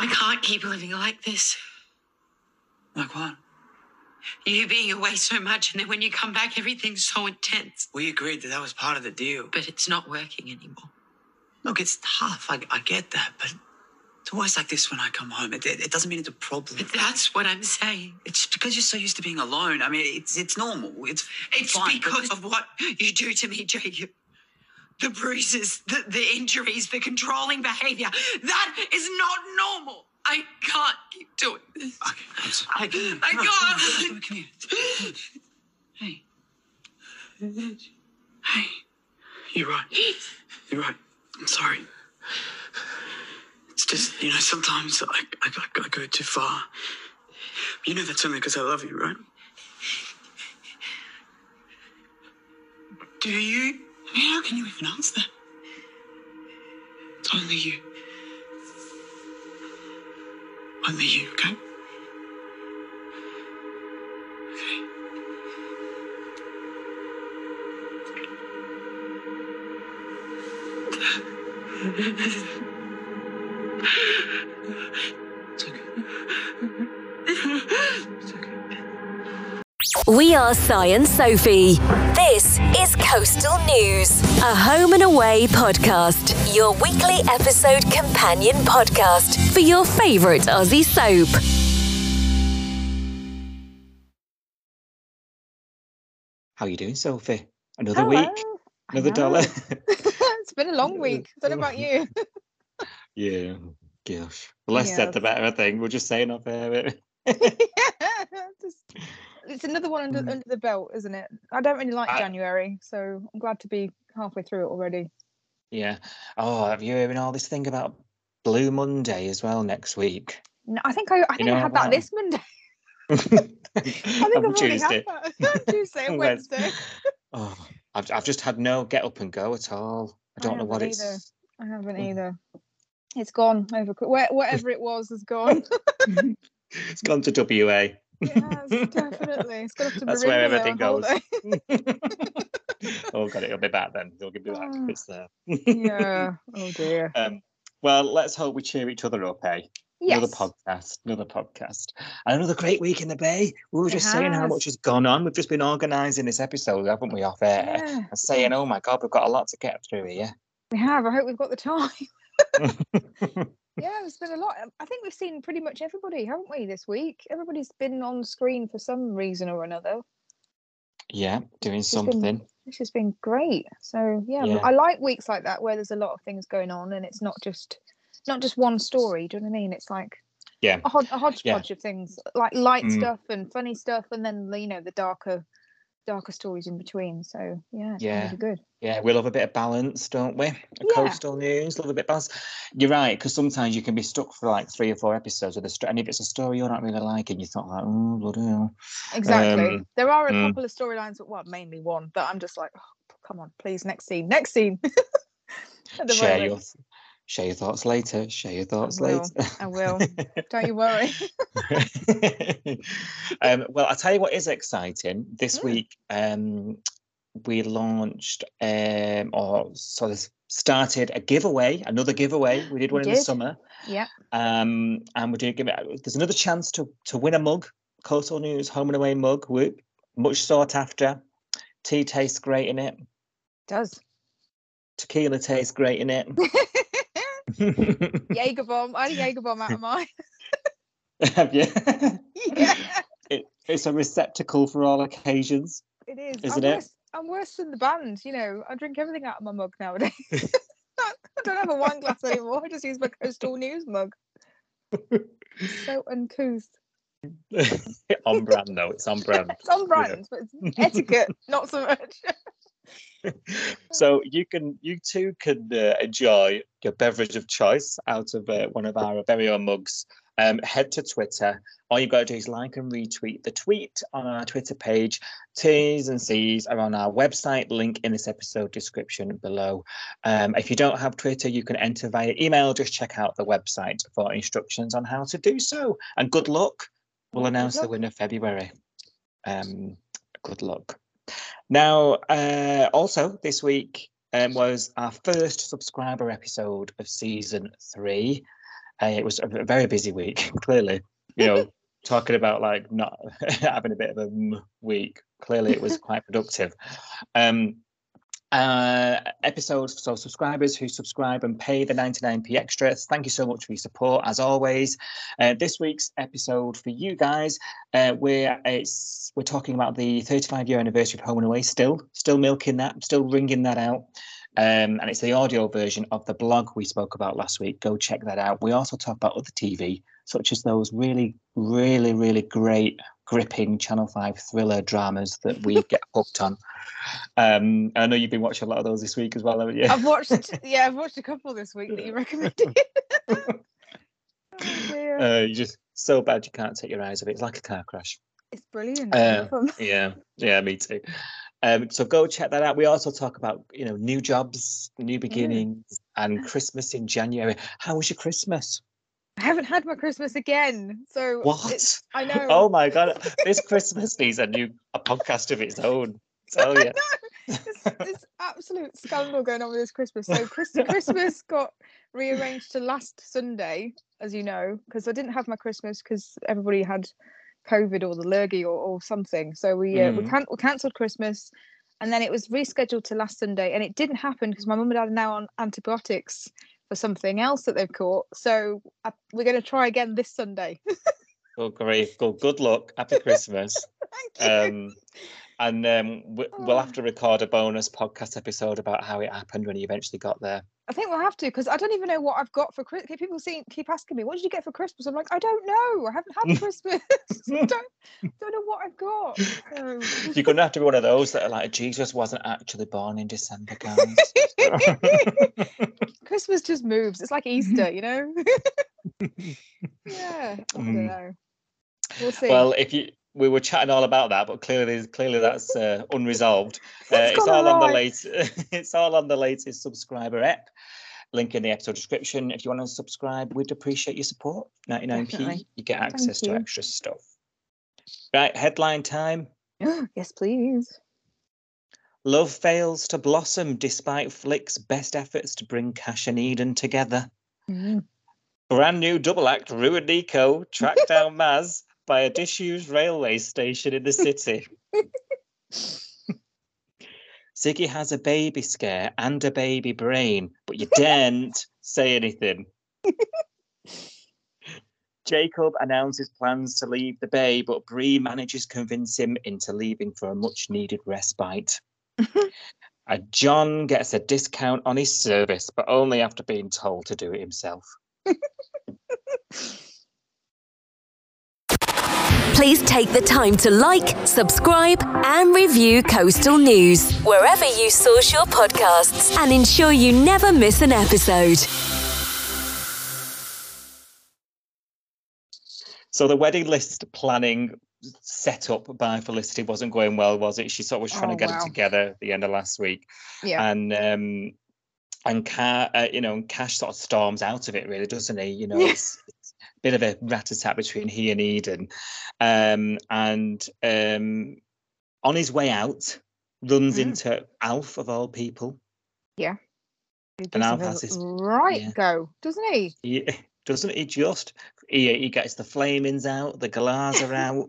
I can't keep living like this. Like what? You being away so much, and then when you come back, everything's so intense. We agreed that that was part of the deal. But it's not working anymore. Look, it's tough. I, I get that, but it's always like this when I come home. It, it, it doesn't mean it's a problem. But that's what I'm saying. It's because you're so used to being alone. I mean, it's it's normal. It's It's fine, but- because of what you do to me, Jacob. The bruises, the, the injuries, the controlling behavior. That is not normal. I can't keep doing this. Okay. I, I No, can't. no, no, Come here. Hey. Hey. You're right. You're right. I'm sorry. It's just, you know, sometimes I, I, I go too far. You know that's only because I love you, right? Do you? I mean, how can you even that? It's only you. Only you, okay? Okay. We are Cy and Sophie. This is Coastal News, a home and away podcast, your weekly episode companion podcast for your favourite Aussie soap. How are you doing, Sophie? Another Hello. week, another dollar. it's been a long week. I don't know about you. yeah, gosh. The less said, the better. I think we're just saying off air. Just- it's another one under, Mm. under the belt, isn't it? I don't really like I- January, so I'm glad to be halfway through it already. Yeah. Oh, have you heard all this thing about Blue Monday as well next week? No, I think I, I think know I had that this Monday. I I think I've already had that. Tuesday and Wed- Wednesday. Oh, I've, I've just had no get up and go at all. I I don't know what either. it's. I haven't Mm. either. It's gone over. Where, whatever it was has gone. It's gone to WA. Has definitely. It's up to That's where everything goes. oh, God, it'll be back then. It'll be back. Oh. It's there. yeah. Oh dear. Um, well, let's hope we cheer each other up, eh? Yes. Another podcast, another podcast, and another great week in the Bay. We were It just saying how much has gone on. We've just been organising this episode, haven't we, off air? Yeah. And saying, oh my God, we've got a lot to get through here. We have. I hope we've got the time. Yeah, it's been a lot. Um, I think we've seen pretty much everybody, haven't we, this week? Everybody's been on screen for some reason or another. yeah, doing been- something. Which has been great. So yeah, Yeah. I like weeks like that where there's a lot of things going on and it's not just not just one story. Do you know what I mean? It's like Yeah, a, hod- a hodgepodge of things, like light Mm. stuff and funny stuff, and then you know the darker, darker stories in between. So yeah, it's Yeah. really good. yeah, we love a bit of balance, don't we? Yeah. coastal news, love a bit of balance. You're right, because sometimes you can be stuck for like three or four episodes of the story, and if it's a story you're not really liking, you thought like, oh bloody hell. Exactly. Um, there are a mm. couple of storylines, but well, mainly one that I'm just like, oh, come on, please, next scene, next scene. Share moment. your share your thoughts later. Share your thoughts will, later. I will. Don't you worry. um, well, I'll tell you what is exciting. This Mm. week, um, we launched um, or sort of started a giveaway, another giveaway. We did We one in the summer, yeah. um, and we did give it. There's another chance to to win a mug, Coastal News home and away mug. Whoop, much sought after. Tea tastes great in it. Does. Tequila tastes great in it. Jaeger bomb. I had a Jaeger bomb out of mine. Have you? yeah. it, it's a receptacle for all occasions. It is. Isn't I'm it? Worse, I'm worse than the band. You know, I drink everything out of my mug nowadays. I don't have a wine glass anymore. I just use my coastal news mug. so uncouth. on brand though, it's on brand. It's on brand, but it's etiquette, not so much. so you can, you too can uh, enjoy your beverage of choice out of uh, one of our very own mugs. Um, head to Twitter. All you've got to do is like and retweet the tweet on our Twitter page. T's and C's are on our website, link in this episode description below. Um, if you don't have Twitter, you can enter via email. Just check out the website for instructions on how to do so. And good luck. We'll announce the winner February. Um, good luck. Now, uh, also this week um, was our first subscriber episode of season three. Hey, it was a very busy week. Clearly, you know, talking about like not having a bit of a week. Clearly, it was quite productive. Um, uh, episodes so subscribers who subscribe and pay the 99p extras thank you so much for your support as always. Uh, this week's episode for you guys uh, we're it's we're talking about the 35 year anniversary of home and away. Still still milking that still ringing that out. Um, and it's the audio version of the blog we spoke about last week. Go check that out. We also talk about other tv such as those really really really great gripping channel 5 thriller dramas that we get hooked on um, I know you've been watching a lot of those this week as well, haven't you? I've watched, yeah, I've watched a couple this week that you recommended. oh, uh, you're just so bad you can't take your eyes off it. It's like a car crash. it's brilliant. Uh. Yeah, yeah, me too. Um, so go check that out. We also talk about you know new jobs, new beginnings, and Christmas in January. How was your Christmas? I haven't had my Christmas again, so What? I know. Oh my god, this Christmas needs a new a podcast of its own. Tell you. There's, there's absolute scandal going on with this Christmas. So Chris, Christmas got rearranged to last Sunday, as you know, because I didn't have my Christmas because everybody had COVID or the lurgy or, or something. So we uh, we, Mhm. can- we cancelled Christmas, and then it was rescheduled to last Sunday, and it didn't happen because my mum and dad are now on antibiotics for something else that they've caught. So I, we're going to try again this Sunday. Oh great. Good good luck. Happy Christmas. Thank you. um, and um, we, we'll have to record a bonus podcast episode about how it happened when you eventually got there. I think we'll have to because I don't even know what I've got for Christmas. People keep asking me, "What did you get for Christmas?" I'm like, I don't know. I haven't had Christmas. I don't don't know what I've got. So- You're gonna have to be one of those that are like Jesus wasn't actually born in December, guys. Christmas just moves. It's like Easter, you know. yeah, I don't Mm. know. We'll see. well, if you we were chatting all about that, but clearly clearly that's uh, unresolved. Uh, It's all on the latest. it's all on the latest subscriber app. Link in the episode description. If you want to subscribe, we'd appreciate your support. 99p, you get access to you. extra stuff. Right, headline time. yes, please. Love fails to blossom despite Flick's best efforts to bring Cash and Eden together. Mm. Brand new double act Roo and Nikau track down Maz by a disused railway station in the city. Ziggy has a baby scare and a baby brain, but you daren't say anything. Jacob announces plans to leave the bay, but Bree manages to convince him into leaving for a much needed respite. and John gets a discount on his service, but only after being told to do it himself. Please take the time to like, subscribe, and review Coastal News wherever you source your podcasts and ensure you never miss an episode. So the wedding list planning set up by Felicity wasn't going well, was it? She sort of was trying Oh, to get wow. it together at the end of last week, Yeah. and um, and Ca- uh, you know, and Cash sort of storms out of it, really, doesn't he? You know, Yeah. it's, it's a bit of a rat a tat between he and Eden, um, and um, on his way out, runs Mm. into Alf of all people. He and Alf has this- right yeah. go, doesn't he? He, doesn't he just? He, he gets the flamings out, the galahs are out.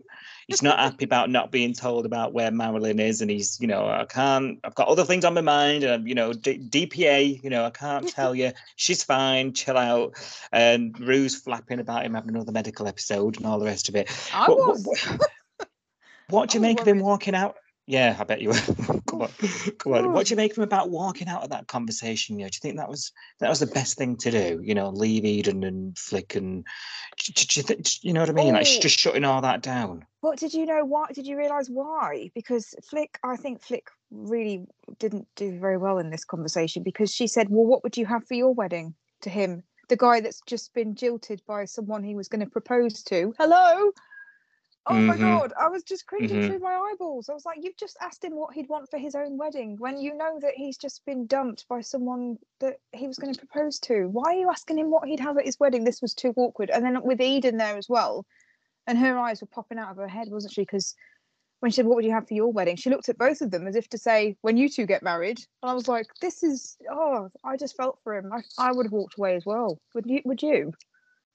He's not happy about not being told about where Marilyn is, and he's, you know, I can't. I've got other things on my mind, and you know, D- DPA, you know, I can't tell you. She's fine, chill out. And Roo's flapping about him having another medical episode and all the rest of it. I What- what- was. what- What do you make of him walking out? Yeah, I bet you were. come on, come on. What do you make him about walking out of that conversation? You know, do you think that was that was the best thing to do? You know, leave Eden and Flick and do, do you think? You know what I mean? Like Oh. just shutting all that down. But did you know why? Did you realise why? Because Flick, I think Flick really didn't do very well in this conversation because she said, Well, what would you have for your wedding to him? The guy that's just been jilted by someone he was going to propose to. Hello? Oh my Mhm. God. I was just cringing Mhm. through my eyeballs. I was like, You've just asked him what he'd want for his own wedding when you know that he's just been dumped by someone that he was going to propose to. Why are you asking him what he'd have at his wedding? This was too awkward. And then with Eden there as well and her eyes were popping out of her head, wasn't she? Because when she said, "What would you have for your wedding?" she looked at both of them as if to say, "When you two get married." And I was like, "This is oh." I just felt for him. I, I would have walked away as well. Would you? Would you?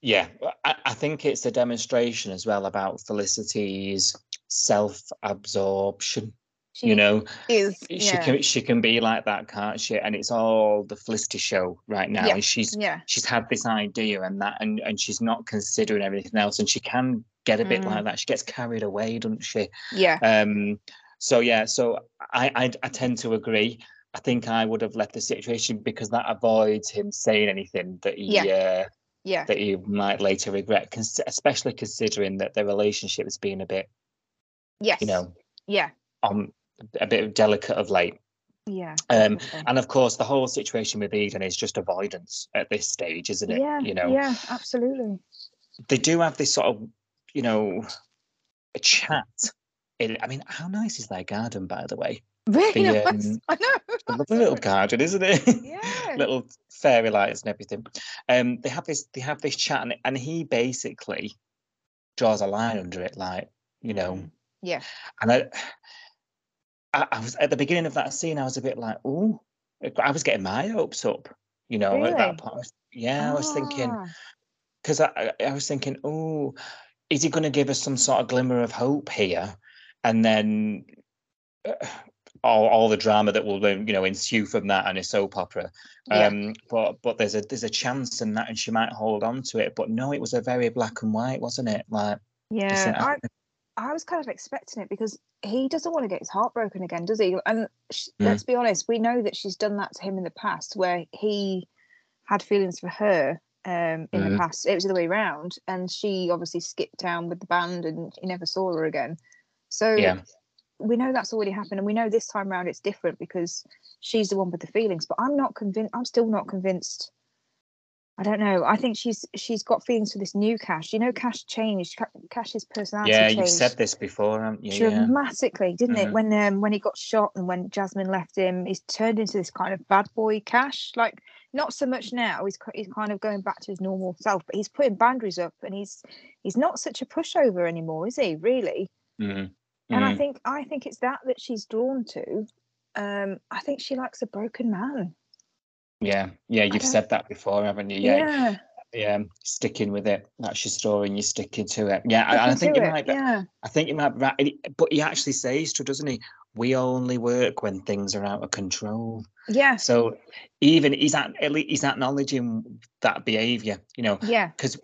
Yeah, I, I think it's a demonstration as well about Felicity's self-absorption. She you know, is. she can she can be like that, can't she? And it's all the Felicity show right now. Yeah, And she's yeah. she's had this idea and that, and and she's not considering everything else, and she can get a bit Mm. like that. She gets carried away, doesn't she? Yeah. Um, so yeah, so I, I I tend to agree. I think I would have left the situation because that avoids him saying anything that he uh, Yeah. that you might later regret, especially considering that their relationship has been a bit, Yes. you know, Yeah. on a bit delicate of late. Yeah. Um, definitely. and of course, the whole situation with Eden is just avoidance at this stage, isn't it? yeah. You know, Yeah. Absolutely. they do have this sort of, you know, a chat. In, I mean, how nice is their garden, by the way? Really The, nice. um, I know. A lovely little garden, isn't it? Yeah. little fairy lights and everything. Um, they have this, they have this chat, and, and he basically draws a line under it, like you know, Mm. Yeah. and I, I, I was at the beginning of that scene, I was a bit like, oh, I was getting my hopes up, you know, at that point. Yeah, I was thinking Ah, because I, I- I was thinking, oh, is he going to give us some sort of glimmer of hope here, and then uh, all, all the drama that will then you know ensue from that and a soap opera. Yeah. Um, but but there's a there's a chance in that, and she might hold on to it. But no, it was a very black and white, wasn't it? Like, Yeah. I- I, was kind of expecting it because he doesn't want to get his heart broken again, does he? And sh- Mm. let's be honest, we know that she's done that to him in the past, where he had feelings for her um, in the Mm. past. It was the other way around, and she obviously skipped town with the band, and he never saw her again. So yeah, we know that's already happened, and we know this time round it's different because she's the one with the feelings. But I'm not convinced. I'm still not convinced. I don't know. I think she's she's got feelings for this new Cash. You know, Cash changed. Ca- Cash's personality yeah, you've said this before, haven't you? Yeah, dramatically, didn't it? Mhm. When um when he got shot and when Jasmine left him, he's turned into this kind of bad boy Cash. Like not so much now. He's he's kind of going back to his normal self, but he's putting boundaries up, and he's he's not such a pushover anymore, is he? Really? Mhm, And I mhm. think I think it's that that she's drawn to. Um, I think she likes a broken man. yeah, yeah. You've said that before, haven't you? Yeah, yeah, yeah. Sticking with it. That's your story, and you're sticking to it. Yeah, I, I think you it, might. be- Yeah, I think you might be right. But he actually says to, her, doesn't he? We only work when things are out of control. yeah, So even he's at, at least he's acknowledging that behaviour, you know, yeah, because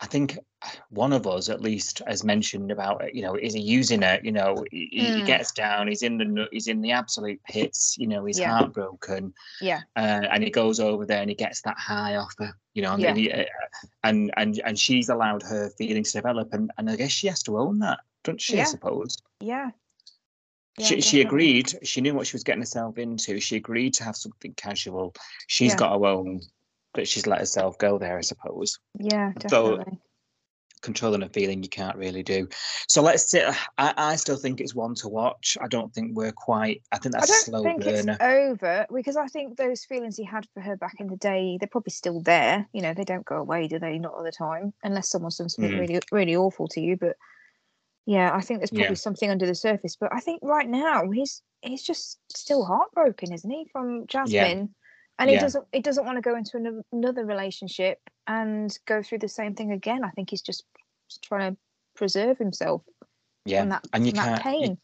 I think one of us at least has mentioned about you know, is he using it? You know, he, he Mm. gets down, he's in the he's in the absolute pits, you know, he's Yeah. heartbroken, yeah, uh, and he goes over there and he gets that high off her, you know, and Yeah. he, uh, and and and she's allowed her feelings to develop, and and I guess she has to own that, doesn't she? Yeah. I suppose yeah. Yeah, she, she agreed. She knew what she was getting herself into. She agreed to have something casual. She's got her own, but she's let herself go there, I suppose. Yeah, So- definitely. Controlling a feeling you can't really do. So let's sit. I, I still think it's one to watch. I don't think we're quite. I think I that's a don't slow think burner. it's over because I think those feelings he had for her back in the day, they're probably still there. You know, they don't go away, do they? Not all the time, unless someone's done something Mm. really, really awful to you. But yeah, I think there's probably Yeah. something under the surface. But I think right now he's he's just still heartbroken, isn't he, from Jasmine? And he Yeah. doesn't he doesn't want to go into ano- another relationship and go through the same thing again. I think he's just trying to preserve himself yeah, from that, and you from can't. You, pain.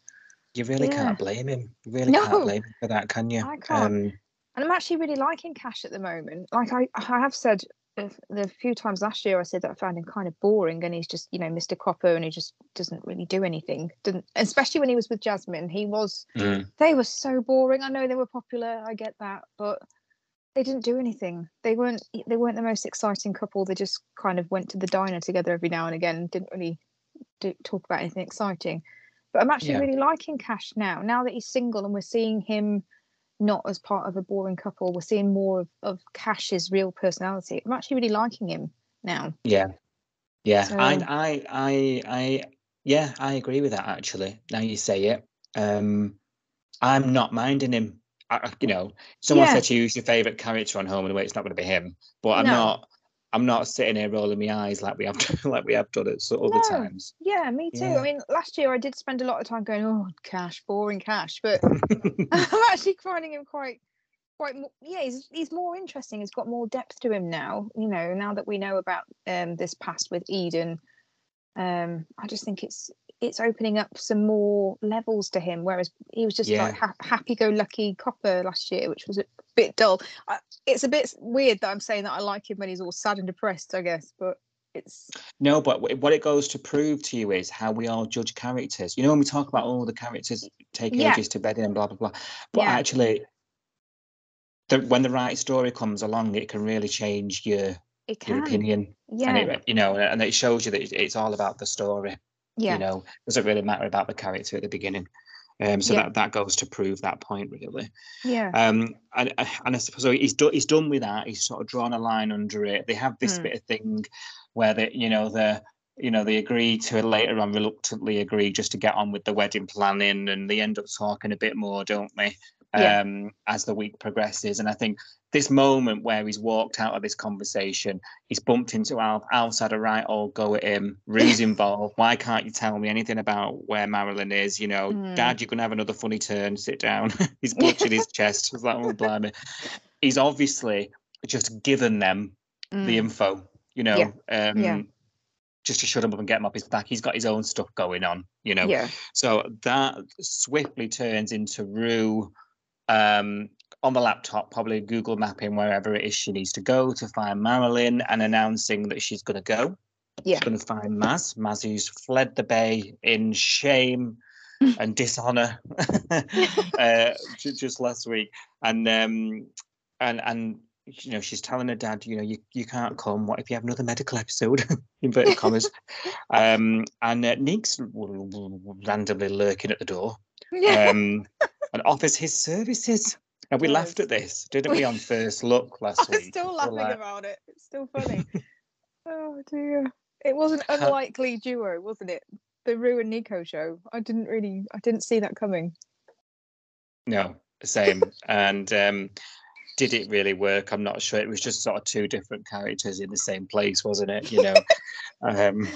you really Yeah. can't blame him. You really No, can't blame him for that, can you? I can't. Um, And I'm actually really liking Cash at the moment. Like I, I have said the few times last year, I said that I found him kind of boring, and he's just, you know, Mr. Copper, and he just doesn't really do anything. Didn't, especially when he was with Jasmine, he was. mm, They were so boring. I know they were popular. I get that, but they didn't do anything. They weren't. They weren't the most exciting couple. They just kind of went to the diner together every now and again. Didn't really do, talk about anything exciting. But I'm actually Yeah. really liking Cash now. Now that he's single, and we're seeing him not as part of a boring couple. We're seeing more of, of Cash's real personality. I'm actually really liking him now. yeah, yeah. So- I, I, I, I, yeah, I agree with that. Actually, now you say it, um, I'm not minding him. I, you know, someone Yeah. said to you, "Who's your favourite character on Home and Away?" It's not going to be him, but I'm No. not. I'm not sitting here rolling my eyes like we have like we have done it so other No. times. Yeah, me too. Yeah. I mean, last year I did spend a lot of time going, "Oh, Cash, boring Cash," but I'm actually finding him quite quite yeah he's he's more interesting he's got more depth to him now you know now that we know about um this past with eden um i just think it's it's opening up some more levels to him whereas he was just Yeah. like ha- happy-go-lucky copper last year which was a bit dull I, it's a bit weird that i'm saying that i like him when he's all sad and depressed i guess but it's No, but what it goes to prove to you is how we all judge characters. You know, when we talk about all the characters take Yeah. ages to bed in and blah blah blah, but Yeah. actually, the, when the right story comes along, it can really change your your opinion. yeah And it, you know, and it shows you that it's all about the story. Yeah You know, doesn't really matter about the character at the beginning. Um, so Yeah. that that goes to prove that point really. yeah Um, and and I suppose so he's done he's done with that. He's sort of drawn a line under it. They have this Mm. bit of thing where they, you know, the you know they agree to it later on reluctantly agree just to get on with the wedding planning, and they end up talking a bit more, don't they? Yeah. Um, as the week progresses, and I think this moment where he's walked out of this conversation, he's bumped into Alf. Alf's had a right old go at him. Roo's involved. Why can't you tell me anything about where Marilyn is? You know, Mm. Dad, you're gonna have another funny turn. Sit down. he's clutching his chest. It's like, oh, blimey. He's obviously just given them the Mm. info, you know, um, Yeah. just to shut him up and get him off his back. He's got his own stuff going on, you know. yeah So that swiftly turns into Roo um, on the laptop, probably Google mapping wherever it is she needs to go to find Marilyn and announcing that she's going to go. Yeah. She's going to find Maz. Maz, who's fled the bay in shame and dishonor uh, just last week. And, um, and, and, you know, she's telling her dad, you know, you, you can't come. What if you have another medical episode? Inverted commas. um, and uh, Nick's randomly lurking at the door yeah um, and offers his services. And we laughed at this, didn't we, on first look last I'm week? still laughing like, about it. It's still funny. oh dear. It was an unlikely duo, wasn't it? The Roo and Nikau show. I didn't really I didn't see that coming. No, same. and um, did it really work? I'm not sure. It was just sort of two different characters in the same place, wasn't it? You know. um,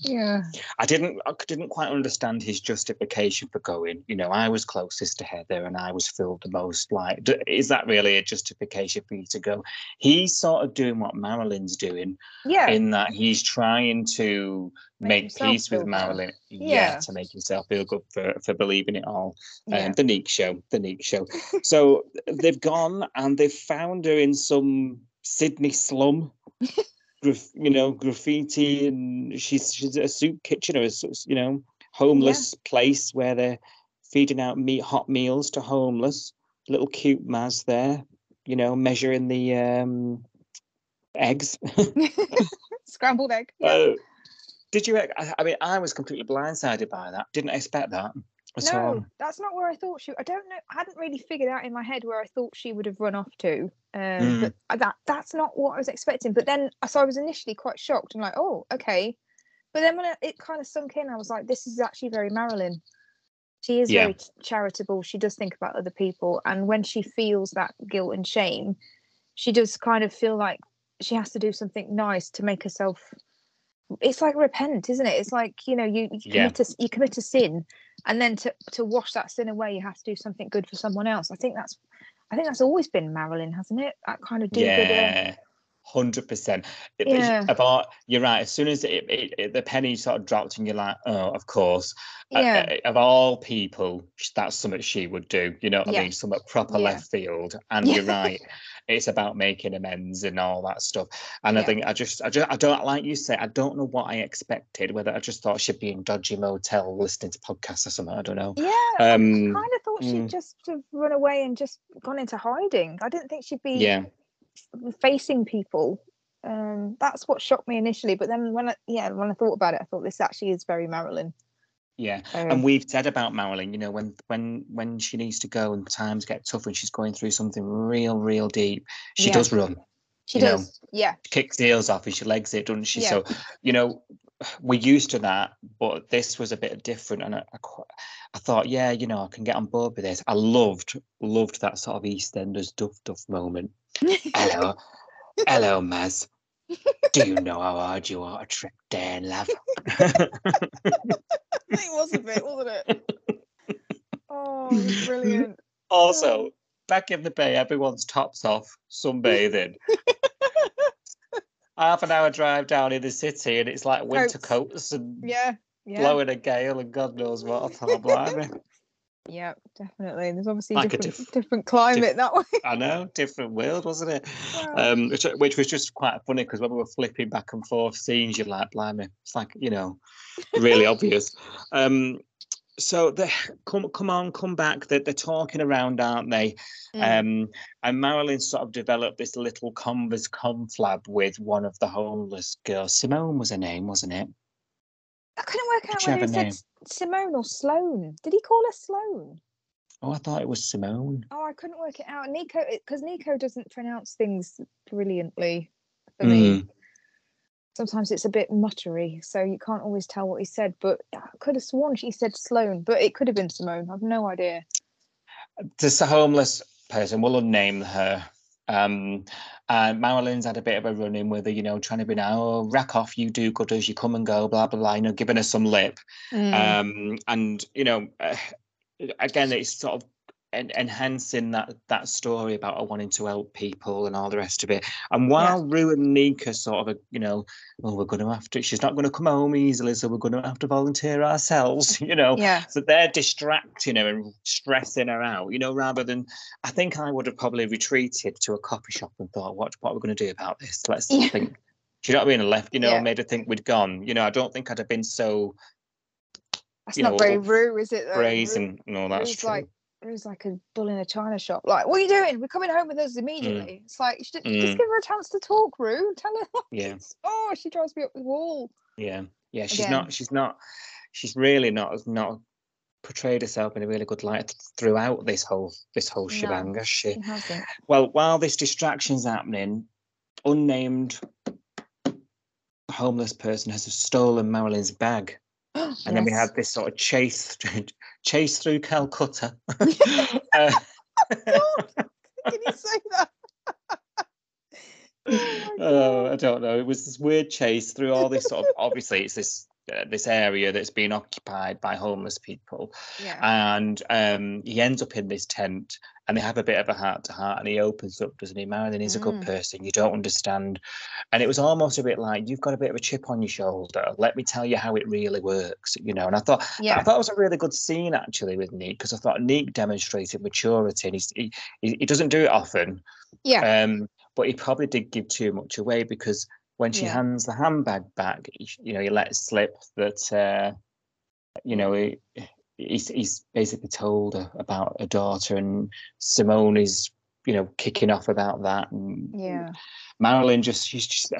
Yeah. I didn't I didn't quite understand his justification for going. You know, I was closest to Heather and I was filled the most. Like, d- is that really a justification for you to go? He's sort of doing what Marilyn's doing Yeah. in that he's trying to Make make, peace with. Marilyn. Yeah. Yeah. to make himself feel good for, for believing it all. yeah. Um, the Neek show, the Neek show. So they've gone and they've found her in some Sydney slum. graf- you know, graffiti, and she's she's a soup kitchen or a, you know homeless place where they're feeding out meat hot meals to homeless. Little cute Maz there, you know, measuring the um, eggs. Scrambled egg. Yeah. Uh, did you? I, mean, I was completely blindsided by that. Didn't expect that at all. no, that's not where I thought she. I don't know. I hadn't really figured out in my head where I thought she would have run off to. Um, Mm. But that that's not what I was expecting. But then, so I was initially quite shocked. I'm like, oh, okay. But then when it, it kind of sunk in, I was like, this is actually very Marilyn. She is Yeah. very charitable. She does think about other people, and when she feels that guilt and shame, she does kind of feel like she has to do something nice to make herself. It's like repent, isn't it? It's like you know, you, you Yeah. commit a you commit a sin, and then to to wash that sin away, you have to do something good for someone else. I think that's, I think that's always been Marilyn, hasn't it? That kind of do gooder. Yeah, hundred percent. Yeah. About you're right. As soon as it, it, it- the penny sort of dropped, and you're like, oh, of course. Uh, Yeah. uh, of all people, that's something she would do. You know what Yeah. I mean? Something proper Yeah. left field. And Yeah. you're right. It's about making amends and all that stuff. And I think I just, I just, I don't like you say. I don't know what I expected. Whether I just thought she'd be in dodgy motel listening to podcasts or something. I don't know. Yeah, Um, I kind of thought mm. she'd just have run away and just gone into hiding. I didn't think she'd be Yeah. facing people. Um, that's what shocked me initially. But then when I, yeah, when I thought about it, I thought this actually is very Marilyn. Yeah. Um, and we've said about Marilyn, you know, when when when she needs to go and times get tough and she's going through something real, real deep, she Yeah. does run. she you know, does. yeah, She kicks the heels off and she legs it, doesn't she? Yeah. So, you know, we're used to that, but this was a bit different. And I, I, I thought, yeah, you know, I can get on board with this. I loved, loved that sort of EastEnders duff duff moment. Hello, hello, Maz. Do you know how hard you are to trip down, love? it was a bit, wasn't it? Oh, it brilliant. also oh. back in the bay, everyone's tops off, sunbathing. Half an hour drive down in the city, and it's like winter Coats. coats and Yeah, yeah, blowing a gale and God knows what. I thought, blimey. Yeah, definitely. There's obviously Like a different diff- different climate that way. I know, different world, wasn't it? Um, which, which was just quite funny because when we were flipping back and forth scenes, you're like, blimey, it's like, you know, really obvious. Um, so they come come on, come back. They're, they're talking around, aren't they? Mm. Um, and Marilyn sort of developed this little converse conflab with one of the homeless girls. Simone was her name, wasn't it? I couldn't work out whether he said name. Simone or Sloane. Did he call her Sloane? Oh, I thought it was Simone. Oh, I couldn't work it out. Nikau, because Nikau doesn't pronounce things brilliantly for me. Mm. Sometimes it's a bit muttery, so you can't always tell what he said. But I could have sworn she said Sloane, but it could have been Simone. I've no idea. This homeless person, we'll unname her. Um, and Marilyn's had a bit of a run in with her, you know, trying to be now, oh, rack off, you do good as you come and go, blah, blah, blah, you know, giving her some lip. Mm. um and you know uh, again it's sort of en- enhancing that that story about wanting to help people and all the rest of it and while Roo and Nikau sort of you know well we're going to have to she's not going to come home easily so we're going to have to volunteer ourselves you know yeah, so they're distracting her and stressing her out you know rather than i think i would have probably retreated to a coffee shop and thought what what are we going to do about this let's Yeah. think do you know what I mean? And left, you know, Yeah. made her think we'd gone. You know, I don't think I'd have been so that's not know, very Roo, is it? though? Brazen. No, that's Roo's true. like Roo's like a bull in a china shop. Like, what are you doing? We're coming home with us immediately. It's like should Mm. just give her a chance to talk, Roo. Tell her. Yeah. Oh, she drives me up the wall. Yeah, yeah. She's Again. not. She's not. She's really not. Not portrayed herself in a really good light throughout this whole this whole No. shebang, has she? She hasn't. Well, while this distraction's happening, unnamed homeless person has stolen Marilyn's bag, and then we had this sort of chase chase through Calcutta. Uh, Can you say that? oh Oh, I don't know. It was this weird chase through all this sort of. obviously, it's this uh, this area that's been occupied by homeless people, yeah. and um, he ends up in this tent, and they have a bit of a heart to heart, and he opens up, doesn't he? Marilyn is a good Mm. person. You don't understand, and it was almost a bit like you've got a bit of a chip on your shoulder. Let me tell you how it really works, you know. And I thought yeah. I thought it was a really good scene actually with Neek because I thought Neek demonstrated maturity, and he's, he he he doesn't do it often. Yeah. Um, but he probably did give too much away because when she Yeah. hands the handbag back, you know, he lets slip that, uh, you know, he, he's, he's basically told about a daughter, and Simone is, you know, kicking off about that. And Yeah. Marilyn just, she's just,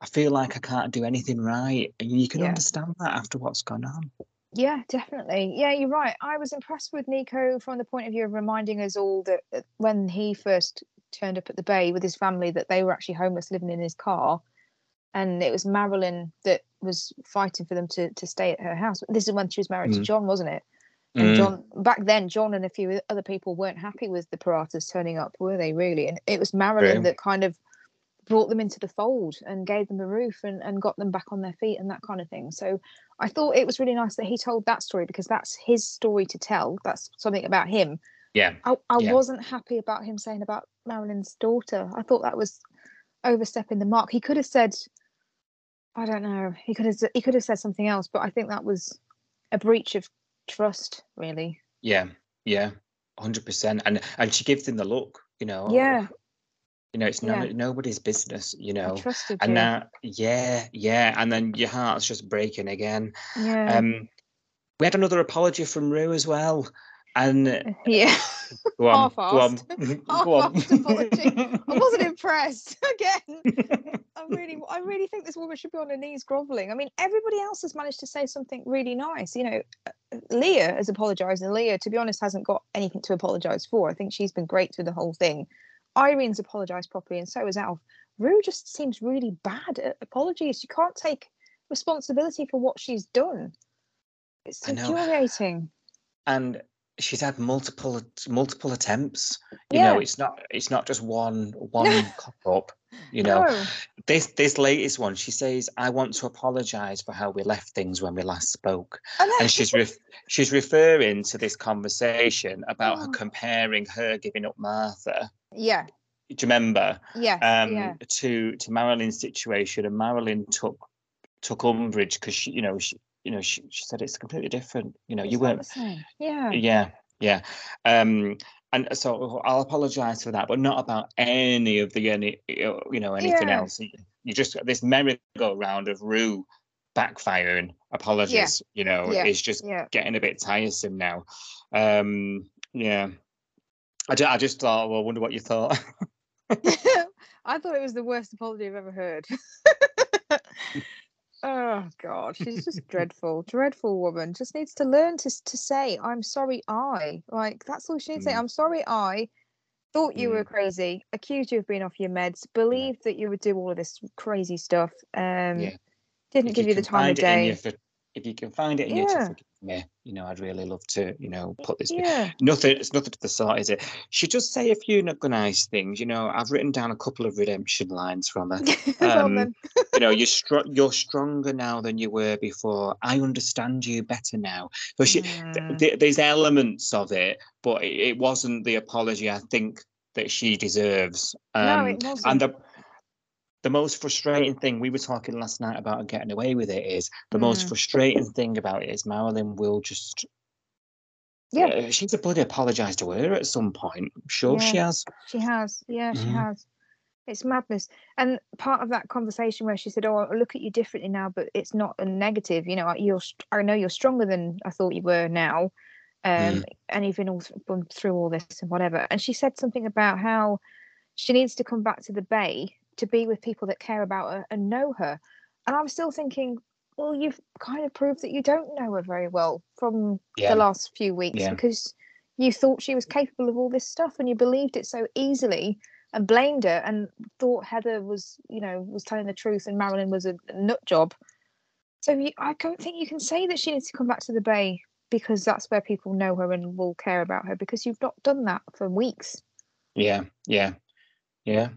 I feel like I can't do anything right. And you can Yeah. understand that after what's gone on. Yeah, definitely. Yeah, you're right. I was impressed with Nikau from the point of view of reminding us all that uh, when he first turned up at the bay with his family, that they were actually homeless, living in his car, and it was Marilyn that was fighting for them to to stay at her house. This is when she was married to Mm. John, wasn't it? And Mm, John back then, John and a few other people weren't happy with the Paratas turning up, were they really? And it was Marilyn that kind of brought them into the fold and gave them a roof and, and got them back on their feet and that kind of thing. So I thought it was really nice that he told that story because that's his story to tell. That's something about him. yeah. I, I Yeah. wasn't happy about him saying about Marilyn's daughter. I thought that was overstepping the mark. He could have said, I don't know. He could have he could have said something else, but I think that was a breach of trust, really. Yeah, yeah, hundred percent. And and she gives him the look, you know. Yeah. You know, it's Yeah. nobody's business, you know. trusted And you. now, yeah, yeah, and then your heart's just breaking again. yeah. Um, we had another apology from Roo as well, and yeah. go on, go on, go on. I wasn't impressed again. I really, I really think this woman should be on her knees groveling. I mean, everybody else has managed to say something really nice. You know, uh, Leah has apologised, and Leah, to be honest, hasn't got anything to apologise for. I think she's been great through the whole thing. Irene's apologised properly, and so has Alf. Roo just seems really bad at apologies. She can't take responsibility for what she's done. It's infuriating. and she's had multiple multiple attempts. You know, it's not it's not just one one cock up. You know, no. this this latest one, she says, "I want to apologise for how we left things when we last spoke," And she's ref- she's referring to this conversation about her Oh. comparing her giving up Martha. yeah, Do you remember? yes, Um, yeah, to to Marilyn's situation, and Marilyn took took umbrage because she, you know, she, you know, she, she said it's completely different. You know, It's you weren't. Yeah, yeah, yeah. Um, and so I'll apologise for that, but not about any of the any you know anything Yeah. else. You- just this merry-go-round of Roo backfiring apologies. You know, Yeah. is just yeah. getting a bit tiresome now. Um, yeah. I, I just thought, well, I wonder what you thought. I thought it was the worst apology I've ever heard. oh God, she's just dreadful, dreadful woman. Just needs to learn to to say, "I'm sorry, I." Like that's all she needs to say. Mm. I'm sorry, I thought you were crazy, accused you of being off your meds, believed that you would do all of this crazy stuff. Um, Yeah. didn't If give you the time of find it in day. you if you can find it in Yeah. forgive me, you know, I'd really love to, you know, put this. Yeah, Nothing. It's nothing to the sort, is it? She does say a few not nice things. You know, I've written down a couple of redemption lines from her. Um, you know, you're str- you're stronger now than you were before. I understand you better now. So she, th- Mm. th- there's elements of it, but it, it wasn't the apology I think that she deserves. Um, no, it wasn't. and the the most frustrating thing we were talking last night about her getting away with it is the most Mm. frustrating thing about it is Marilyn will just Yeah. uh, she's a bloody apologized to her at some point. I'm sure she has. She has, yeah, she Mhm. has. It's madness. And part of that conversation where she said, "Oh, I look at you differently now, but it's not a negative. You know, I- you're. I know you're stronger than I thought you were now, um, Mm. and you've been all th- through all this and whatever." And she said something about how she needs to come back to the bay to be with people that care about her and know her. And I'm still thinking, well, you've kind of proved that you don't know her very well from Yeah. the last few weeks Yeah. because you thought she was capable of all this stuff and you believed it so easily and blamed her and thought Heather was, you know, was telling the truth and Marilyn was a nut job. So you, I don't think you can say that she needs to come back to the Bay because that's where people know her and will care about her because you've not done that for weeks. Yeah, yeah, yeah.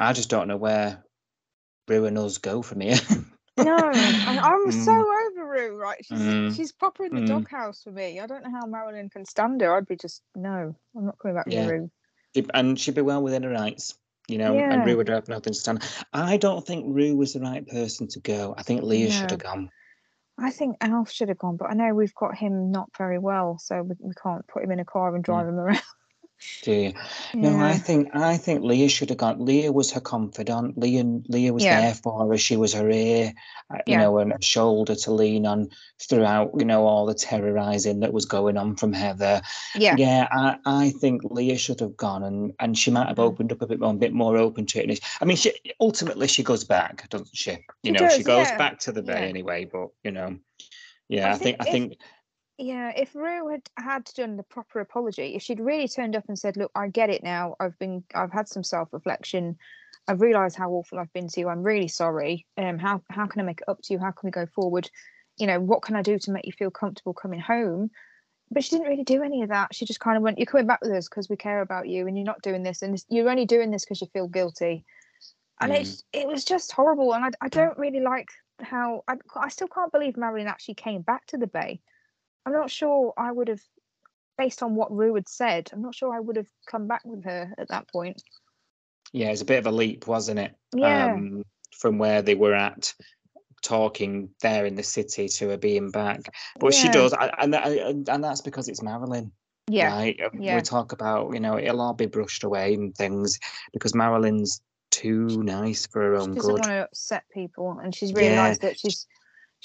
I just don't know where Roo and us go from here. No, and I'm so Mm. over Roo, right? She's Mm. she's proper in the Mm. doghouse for me. I don't know how Marilyn can stand her. I'd be just no, I'm not coming back Yeah. to Roo. And she'd be well within her rights, you know, Yeah. and Roo would have nothing to stand. I don't think Roo was the right person to go. I think Leah should have gone. I think Alf should have gone, but I know we've got him not very well, so we, we can't put him in a car and drive him around. Do you? No, I think I think Leah should have gone. Leah was her confidant. Leah Leah was Yeah. there for her. She was her ear, uh, you Yeah. know, and a shoulder to lean on throughout. You know, all the terrorizing that was going on from Heather. Yeah, Yeah, I, I think Leah should have gone, and and she might have Mhm. opened up a bit more, a bit more open to it. I mean, she ultimately she goes back, doesn't she? You She know, she goes yeah, back to the bay yeah. anyway. But you know, yeah, I I think I think think yeah. If Roo had had done the proper apology, if she'd really turned up and said, "Look, I get it now. I've been, I've had some self-reflection. I've realised how awful I've been to you. I'm really sorry. Um, how how can I make it up to you? How can we go forward? You know, what can I do to make you feel comfortable coming home?" But she didn't really do any of that. She just kind of went, "You're coming back with us because we care about you, and you're not doing this, and this, you're only doing this because you feel guilty." And Mm. it's it was just horrible, and I, I don't really like how I, I still can't believe Marilyn actually came back to the Bay. I'm not sure I would have, based on what Roo had said, I'm not sure I would have come back with her at that point. yeah, it's a bit of a leap, wasn't it? Yeah. Um, from where they were at, talking there in the city to her being back. But she does, and and and that's because it's Marilyn. Yeah, Right? Uh, yeah. We talk about, you know, it'll all be brushed away and things because Marilyn's too nice for her own she doesn't good. want to upset people, and she's Yeah. realised that she's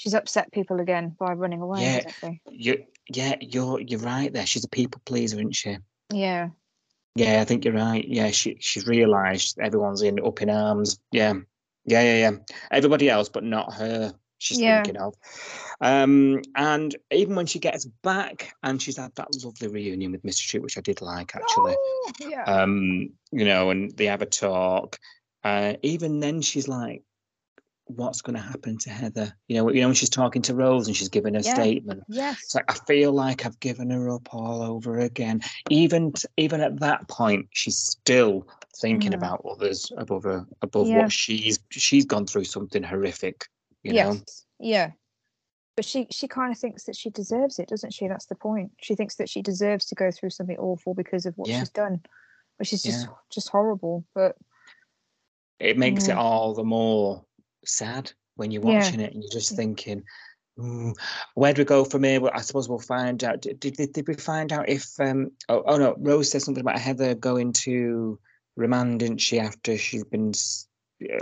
she's upset people again by running away. Yeah. You, yeah, you're you're right there. She's a people pleaser, isn't she? Yeah, Yeah, I think you're right. Yeah, she she's realised everyone's in up in arms. Yeah, yeah, yeah, yeah. Everybody else, but not her. She's Yeah. thinking of. Um, and even when she gets back, and she's had that lovely reunion with Mr. Street, which I did like actually. Oh, yeah. Um, you know, and they have a talk. Uh, even then, she's like, "What's going to happen to Heather?" You know, you know when she's talking to Rose and she's giving her Yeah. statement. yes. It's like I feel like I've given her up all over again. Even even at that point, she's still thinking Mm. about others above her, above Yeah. what she's she's gone through something horrific. You yes. know, Yeah. But she she kind of thinks that she deserves it, doesn't she? That's the point. She thinks that she deserves to go through something awful because of what Yeah. she's done, which is just just horrible. But it makes it Mm. all the more sad when you're Yeah. watching it and you're just thinking, "Mm, where do we go from here? Well, I suppose we'll find out. Did, did, did we find out if, um, oh, oh no, Rose said something about Heather going to remand, didn't she, after she's been s-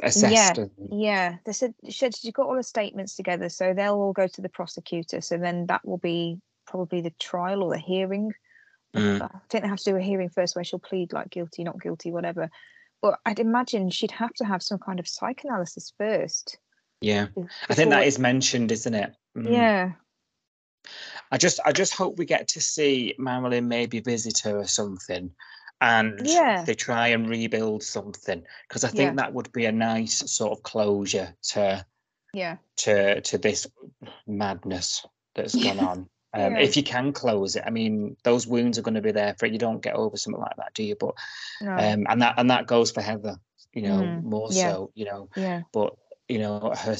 assessed? and- yeah, they said she said she got all the statements together, so they'll all go to the prosecutor. So then that will be probably the trial or the hearing. Mm. I think they have to do a hearing first where she'll plead like guilty, not guilty, whatever. But I'd imagine she'd have to have some kind of psychoanalysis first. Yeah, be- I think that is mentioned, isn't it? Mm. Yeah, I just, I just hope we get to see Marilyn maybe visit her or something, and Yeah. they try and rebuild something because I think Yeah. that would be a nice sort of closure to yeah, to to this madness that's Yeah. gone on. Um, Yeah. If you can close it, I mean, those wounds are going to be there for it. You don't get over something like that, do you? But no, um, and that and that goes for Heather, you know, Mm, more yeah. so, you know. yeah, But you know, her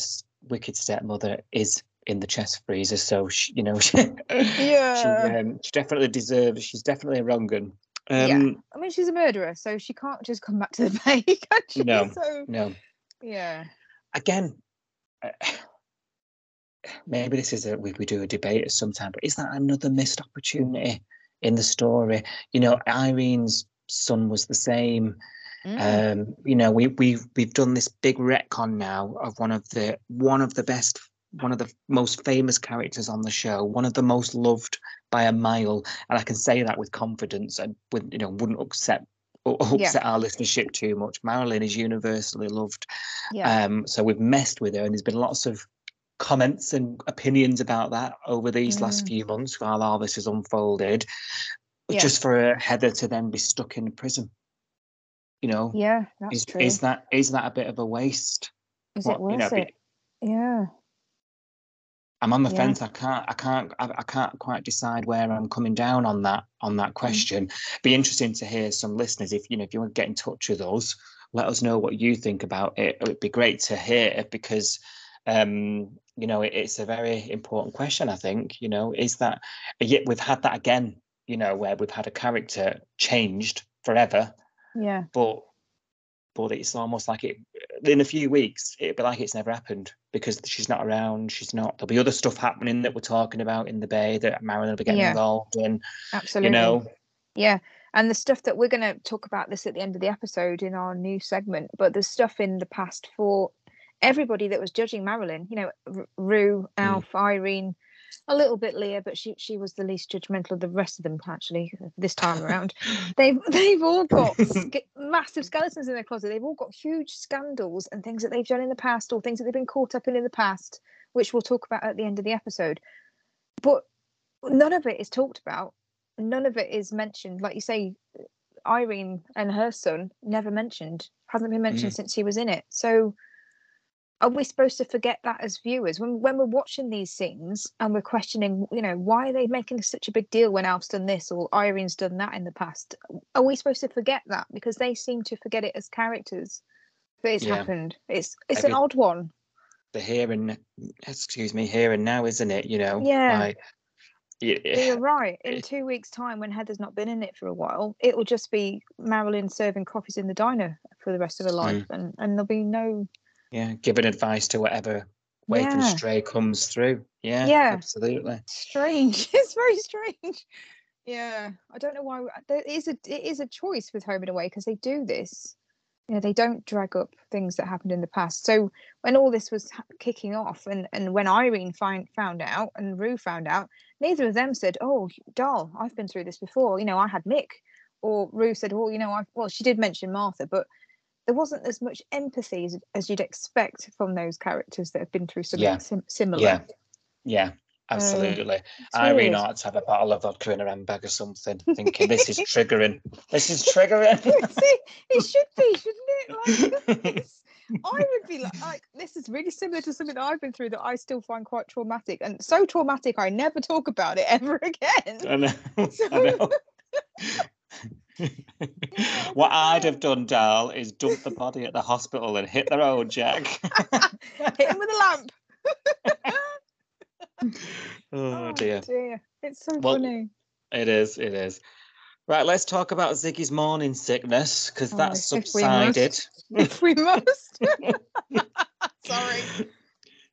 wicked stepmother is in the chest freezer, so she, you know, she, Yeah. she, um, she definitely deserves. She's definitely a wrong un. Yeah. Um, I mean, she's a murderer, so she can't just come back to the bay, can she? No. So no, yeah, again, uh, maybe this is a we, we do a debate at some time, but is that another missed opportunity in the story? You know, Irene's son was the same. Mm. Um, you know, we we've we've done this big retcon now of one of the one of the best, one of the most famous characters on the show, one of the most loved by a mile, and I can say that with confidence and with you know wouldn't upset upset our listenership too much. Marilyn is universally loved. yeah, Um, so we've messed with her, and there's been lots of comments and opinions about that over these last Mm. few months while all this has unfolded. Yeah. Just for uh, Heather to then be stuck in prison, you know, yeah, that's is true. is that is that a bit of a waste? Is what, it you worth know, be- it? Yeah, I'm on the Yeah. fence. I can't. I can't. I, I can't quite decide where I'm coming down on that on Mm. that question. Be interesting to hear some listeners. If you know, if you want to get in touch with us, let us know what you think about it. It'd be great to hear because, um, you know, it, it's a very important question. I think you know, is that yet we've had that again. You know, where we've had a character changed forever, yeah, but but it's almost like it in a few weeks it'd be like it's never happened because she's not around she's not there'll be other stuff happening that we're talking about in the bay that Marilyn will be getting Yeah. involved in absolutely. you know Yeah, and the stuff that we're going to talk about this at the end of the episode in our new segment, but there's stuff in the past for everybody that was judging Marilyn. You know, R- Roo, mm. Alf, Irene, a little bit Leah, but she she was the least judgmental of the rest of them actually this time around. they've they've all got ske- massive skeletons in their closet. They've all got huge scandals and things that they've done in the past or things that they've been caught up in in the past, which we'll talk about at the end of the episode. But none of it is talked about. None of it is mentioned. Like you say, Irene and her son never mentioned. Hasn't been mentioned mm. since he was in it. So are we supposed to forget that as viewers when when we're watching these scenes and we're questioning, you know, why are they making such a big deal when Alf's done this or Irene's done that in the past? Are we supposed to forget that because they seem to forget it as characters that it's Yeah. happened? It's it's Every- an odd one. the here and excuse me here and now isn't it you know Yeah. like y- But you're right. In two weeks' time, when Heather's not been in it for a while, it will just be Marilyn serving coffees in the diner for the rest of her mm. life, and and there'll be no yeah giving advice to whatever and Yeah. stray comes through yeah Yeah. absolutely strange. It's very strange. Yeah, I don't know why there is a it is a choice with Home and Away because they do this. You know, they don't drag up things that happened in the past. So when all this was kicking off, and and when Irene find, found out and Roo found out, neither of them said, "Oh, doll, I've been through this before." You know, I had Mick, or Roo said, "Oh, you know, I well, she did mention Martha, but." There wasn't as much empathy as, as you'd expect from those characters that have been through something Yeah. sim- similar. yeah yeah um, absolutely It's Irene ought to have a bottle of vodka in her handbag or something thinking this is triggering this is triggering See, it should be, shouldn't it? Like, I would be like, like, this is really similar to something that I've been through that I still find quite traumatic, and so traumatic I never talk about it ever again. I know. I know. What I'd have done, Dal, is dump the body at the hospital and hit the road, Jack. Hit him with a lamp. oh, oh dear. It's so Well, funny. It is, it is. Right, let's talk about Ziggy's morning sickness because Oh, that's if we must. subsided. If we must. Sorry.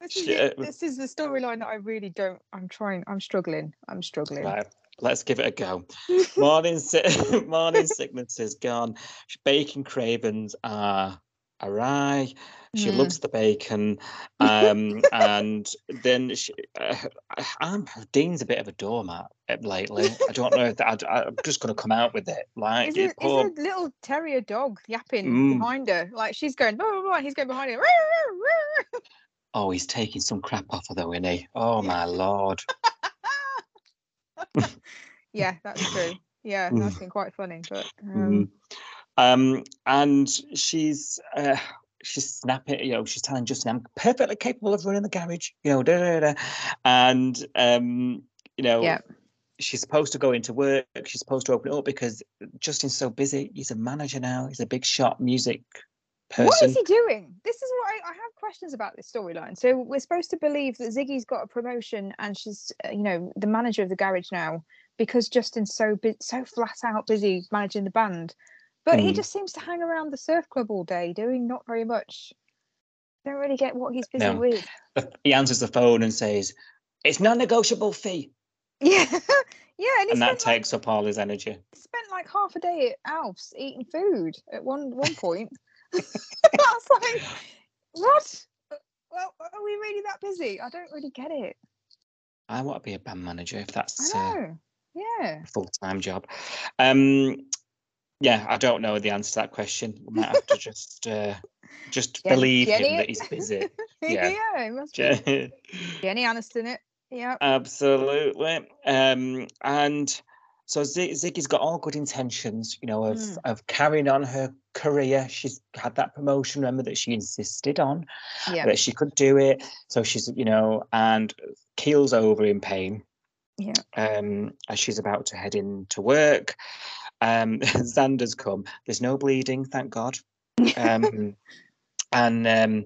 This is, this is the storyline that I really don't. I'm trying. I'm struggling. I'm struggling. Right, let's give it a go. Morning, si- morning sickness is gone. Bacon cravings are awry. She Mm. loves the bacon, um, and then she, uh, I'm Dean's a bit of a doormat uh, lately. I don't know if that, I, am just going to come out with it. Like, it's poor- a little terrier dog yapping Mm. behind her? Like she's going, blah, blah, blah, and he's going behind her. oh, he's taking some crap off her though, isn't he? Oh my lord. yeah, that's true. Yeah, Mm. that's been quite funny. But um, Mhm. Um, and she's uh, she's snapping, you know, she's telling Justin, I'm perfectly capable of running the garage, you know, da, da, da. and um, you know, Yeah. she's supposed to go into work, she's supposed to open it up because Justin's so busy. He's a manager now, he's a big shot music person. what is he doing? This is what I, I have questions about this storyline. So we're supposed to believe that Ziggy's got a promotion and she's, uh, you know, the manager of the garage now because Justin's so bu- so flat out busy managing the band. But he Mm. just seems to hang around the surf club all day doing not very much. Don't really get what he's busy No. with. He answers the phone and says, It's non-negotiable fee. Yeah, yeah, and And that spent, like, takes up all his energy. spent like half a day at Alf's eating food at one one point. I was like, what? Well, are we really that busy? I don't really get it. I want to be a band manager if that's uh. Yeah. full time job. Um, yeah, I don't know the answer to that question. We might have to just uh, just Jen- believe Jenny him that he's busy. Yeah. yeah, it must be. Je- Jenny Aniston it. Yeah. Absolutely. Um, and so Z- Ziggy's got all good intentions, you know, of Mm. of carrying on her career. She's had that promotion, remember that she insisted on Yeah. that she could do it. So she's, you know, and keels over in pain. Yeah. um, as she's about to head into work. Um, Xander's come. There's no bleeding, thank God. Um, and um,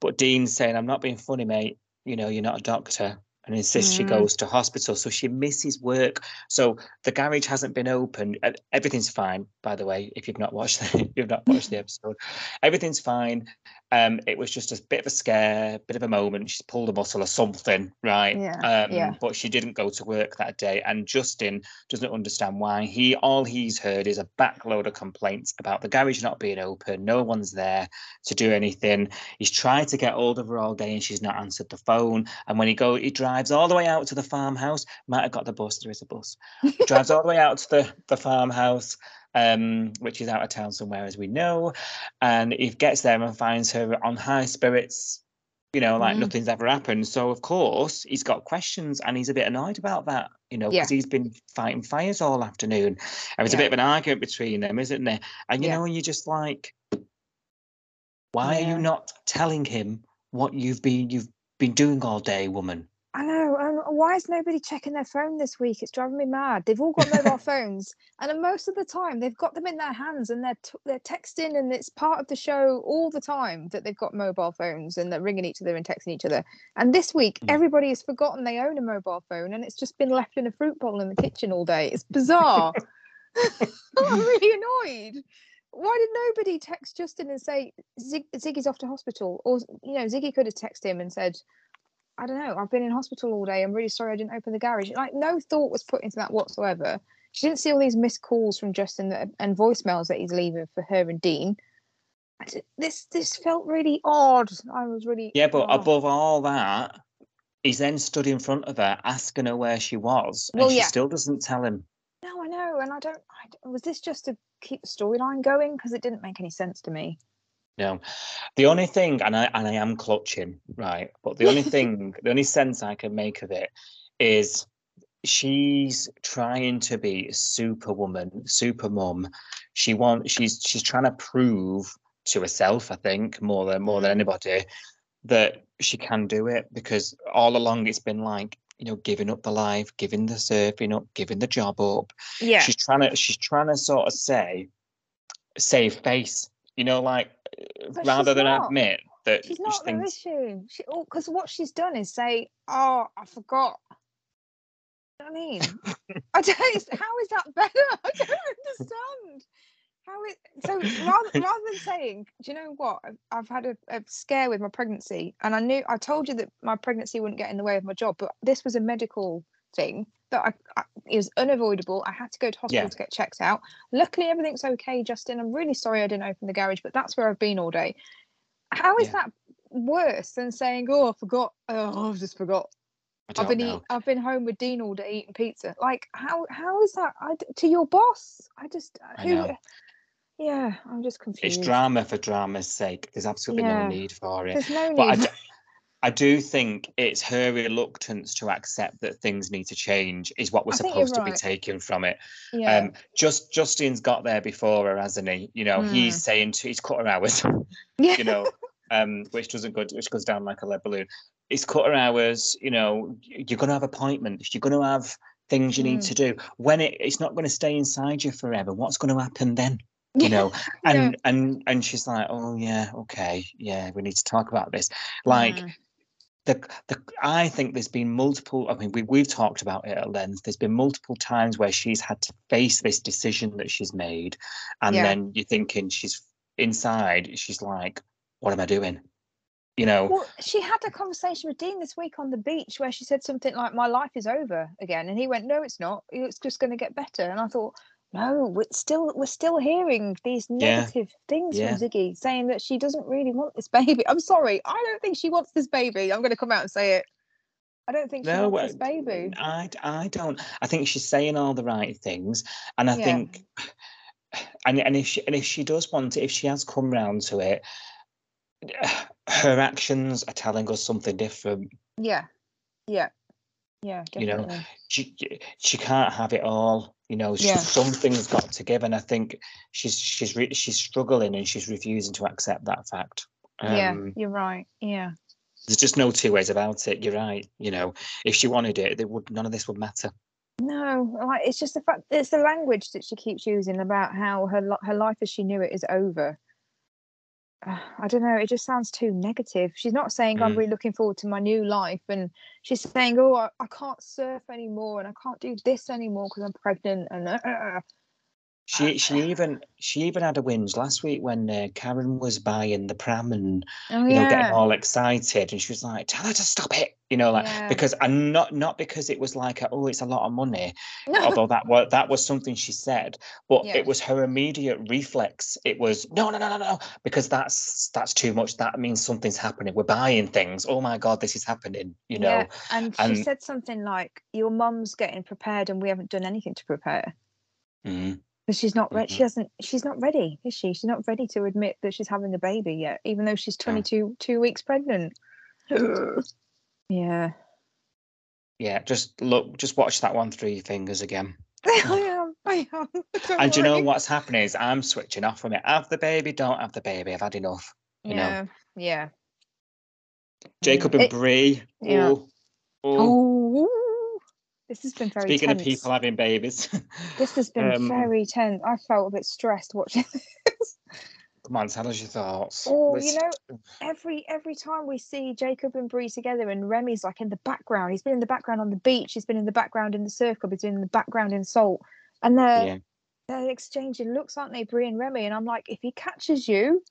but Dean's saying, "I'm not being funny, mate. You know, you're not a doctor." And insists she Mm. goes to hospital, so she misses work. So the garage hasn't been open. Uh, Everything's fine, by the way. If you've not watched the, you've not watched the episode, everything's fine. Um, it was just a bit of a scare, a bit of a moment. She's pulled a muscle or something, right? Yeah, Um, yeah. But she didn't go to work that day, and Justin doesn't understand why. He all he's heard is a backload of complaints about the garage not being open. No one's there to do anything. He's tried to get hold of her all day, and she's not answered the phone. And when he go, he drives all the way out to the farmhouse. Might have got the bus. There is a bus. Drives all the way out to the the farmhouse. Um, which is out of town somewhere, as we know, and he gets there and finds her on high spirits, you know, like Mm. nothing's ever happened. So of course he's got questions and he's a bit annoyed about that, you know, because Yeah. he's been fighting fires all afternoon. And it's a bit of an argument between them, isn't there? And you Yeah. know, and you're just like, why are you not telling him what you've been you've been doing all day, woman? I know. And why is nobody checking their phone this week? It's driving me mad. They've all got mobile phones, and most of the time they've got them in their hands and they're t- they're texting, and it's part of the show all the time that they've got mobile phones and they're ringing each other and texting each other. And this week, Mm. everybody has forgotten they own a mobile phone, and it's just been left in a fruit bowl in the kitchen all day. It's bizarre. I'm really annoyed. Why did nobody text Justin and say Zig- Ziggy's off to hospital? Or you know, Ziggy could have texted him and said, I don't know, I've been in hospital all day. I'm really sorry I didn't open the garage. Like no thought was put into that whatsoever. She didn't see all these missed calls from Justin that, and voicemails that he's leaving for her and Dean. This this felt really odd. I was really Yeah, but above all that, he's then stood in front of her asking her where she was, and Well, she yeah. still doesn't tell him. No, I know, and I don't. I, was this just to keep the storyline going? Because it didn't make any sense to me. No, the only thing, and I and I am clutching, right? But the only thing, the only sense I can make of it is she's trying to be superwoman, super mum. She wants she's she's trying to prove to herself, I think, more than more than Mm. anybody, that she can do it because all along it's been like you know, giving up the life, giving the surfing up, giving the job up. Yeah. She's trying to she's trying to sort of say, save face. You know, like But rather than not. admit that She's not though, thinks is she? Oh, she because what she's done is say, "Oh, I forgot." You know I mean, I don't. How is that better? I don't understand. How it so rather rather than saying, "Do you know what? I've, I've had a, a scare with my pregnancy, and I knew I told you that my pregnancy wouldn't get in the way of my job, but this was a medical thing that I, I it was unavoidable. I had to go to hospital Yeah. to get checked out. Luckily, everything's okay, Justin. I'm really sorry I didn't open the garage, but that's where I've been all day. How is Yeah. that worse than saying, "Oh, I forgot. Oh, I've just forgot. I've been eat, I've been home with Dean all day eating pizza." Like, how how is that I to your boss? I just uh, I who? Yeah, I'm just confused. It's drama for drama's sake. There's absolutely Yeah. no need for it. There's no need. I do think it's her reluctance to accept that things need to change is what we're I supposed to be taking from it. yeah. Um, just Justin's got there before her, hasn't he? You know, he's Mm. saying to, he's cut her hours, yeah. you know, um, which doesn't go, which goes down like a lead balloon. It's cut her hours. You know, you're going to have appointments. You're going to have things you need Mm. to do. When it, it's not going to stay inside you forever. What's going to happen then? You know, and Yeah. and and she's like, oh yeah, okay, yeah, we need to talk about this. Like Mm. The, the I think there's been multiple. I mean, we we've talked about it at length. There's been multiple times where she's had to face this decision that she's made, and Yeah. then you're thinking she's inside. She's like, "What am I doing?" You know. Well, she had a conversation with Dean this week on the beach where she said something like, "My life is over again," and he went, "No, it's not. It's just going to get better." And I thought, "No, we're still we're still hearing these Yeah. negative things Yeah. from Ziggy, saying that she doesn't really want this baby." I'm sorry, I don't think she wants this baby. I'm going to come out and say it. I don't think she No, wants this uh, baby. I, I don't. I think she's saying all the right things, and I Yeah. think, and and if she and if she does want it, if she has come round to it, her actions are telling us something different. Yeah, yeah, yeah. You know, She she can't have it all. You know, Yeah. something's got to give, and I think she's she's re- she's struggling and she's refusing to accept that fact. yeah, Um, you're right. Yeah. There's just no two ways about it. You're right. You know, if she wanted it, it would none of this would matter. No, like it's just the fact it's the language that she keeps using about how her her life as she knew it is over. Uh, I don't know. It just sounds too negative. She's not saying I'm Mm. really looking forward to my new life, and she's saying, "Oh, I, I can't surf anymore, and I can't do this anymore because I'm pregnant." And uh, uh, She she even she even had a whinge last week when uh, Karen was buying the pram and oh you know getting all excited and she was like, "Tell her to stop it," you know, like Yeah. because and not not because it was like, "Oh, it's a lot of money," no, although that was that was something she said, but Yeah. it was her immediate reflex. It was no, no, no, no, no, because that's that's too much. That means something's happening. We're buying things. Oh my god, this is happening. You know. yeah. And she said something like, "Your mum's getting prepared, and we haven't done anything to prepare." Mhm. But she's not ready. Mhm. She hasn't. She's not ready, is she? She's not ready to admit that she's having a baby yet, even though she's No. 22 two weeks pregnant. yeah, Yeah, just look, just watch that one through your fingers again. I am. I am. Don't And do you know what's happening is I'm switching off from it. Have the baby, don't have the baby. I've had enough. you know. Yeah, yeah. Jacob Mm. and It- Bree. yeah. Oh, oh. Oh, this has been very Speaking tense. of people having babies, This has been um, very tense. I felt a bit stressed watching this. come on, tell us your thoughts. Oh, you know, every every time we see Jacob and Bree together, and Remy's like in the background. He's been in the background on the beach. He's been in the background in the surf club. He's been in the background in Salt, and they're yeah, they're exchanging looks, aren't they, Bree and Remy? And I'm like, if he catches you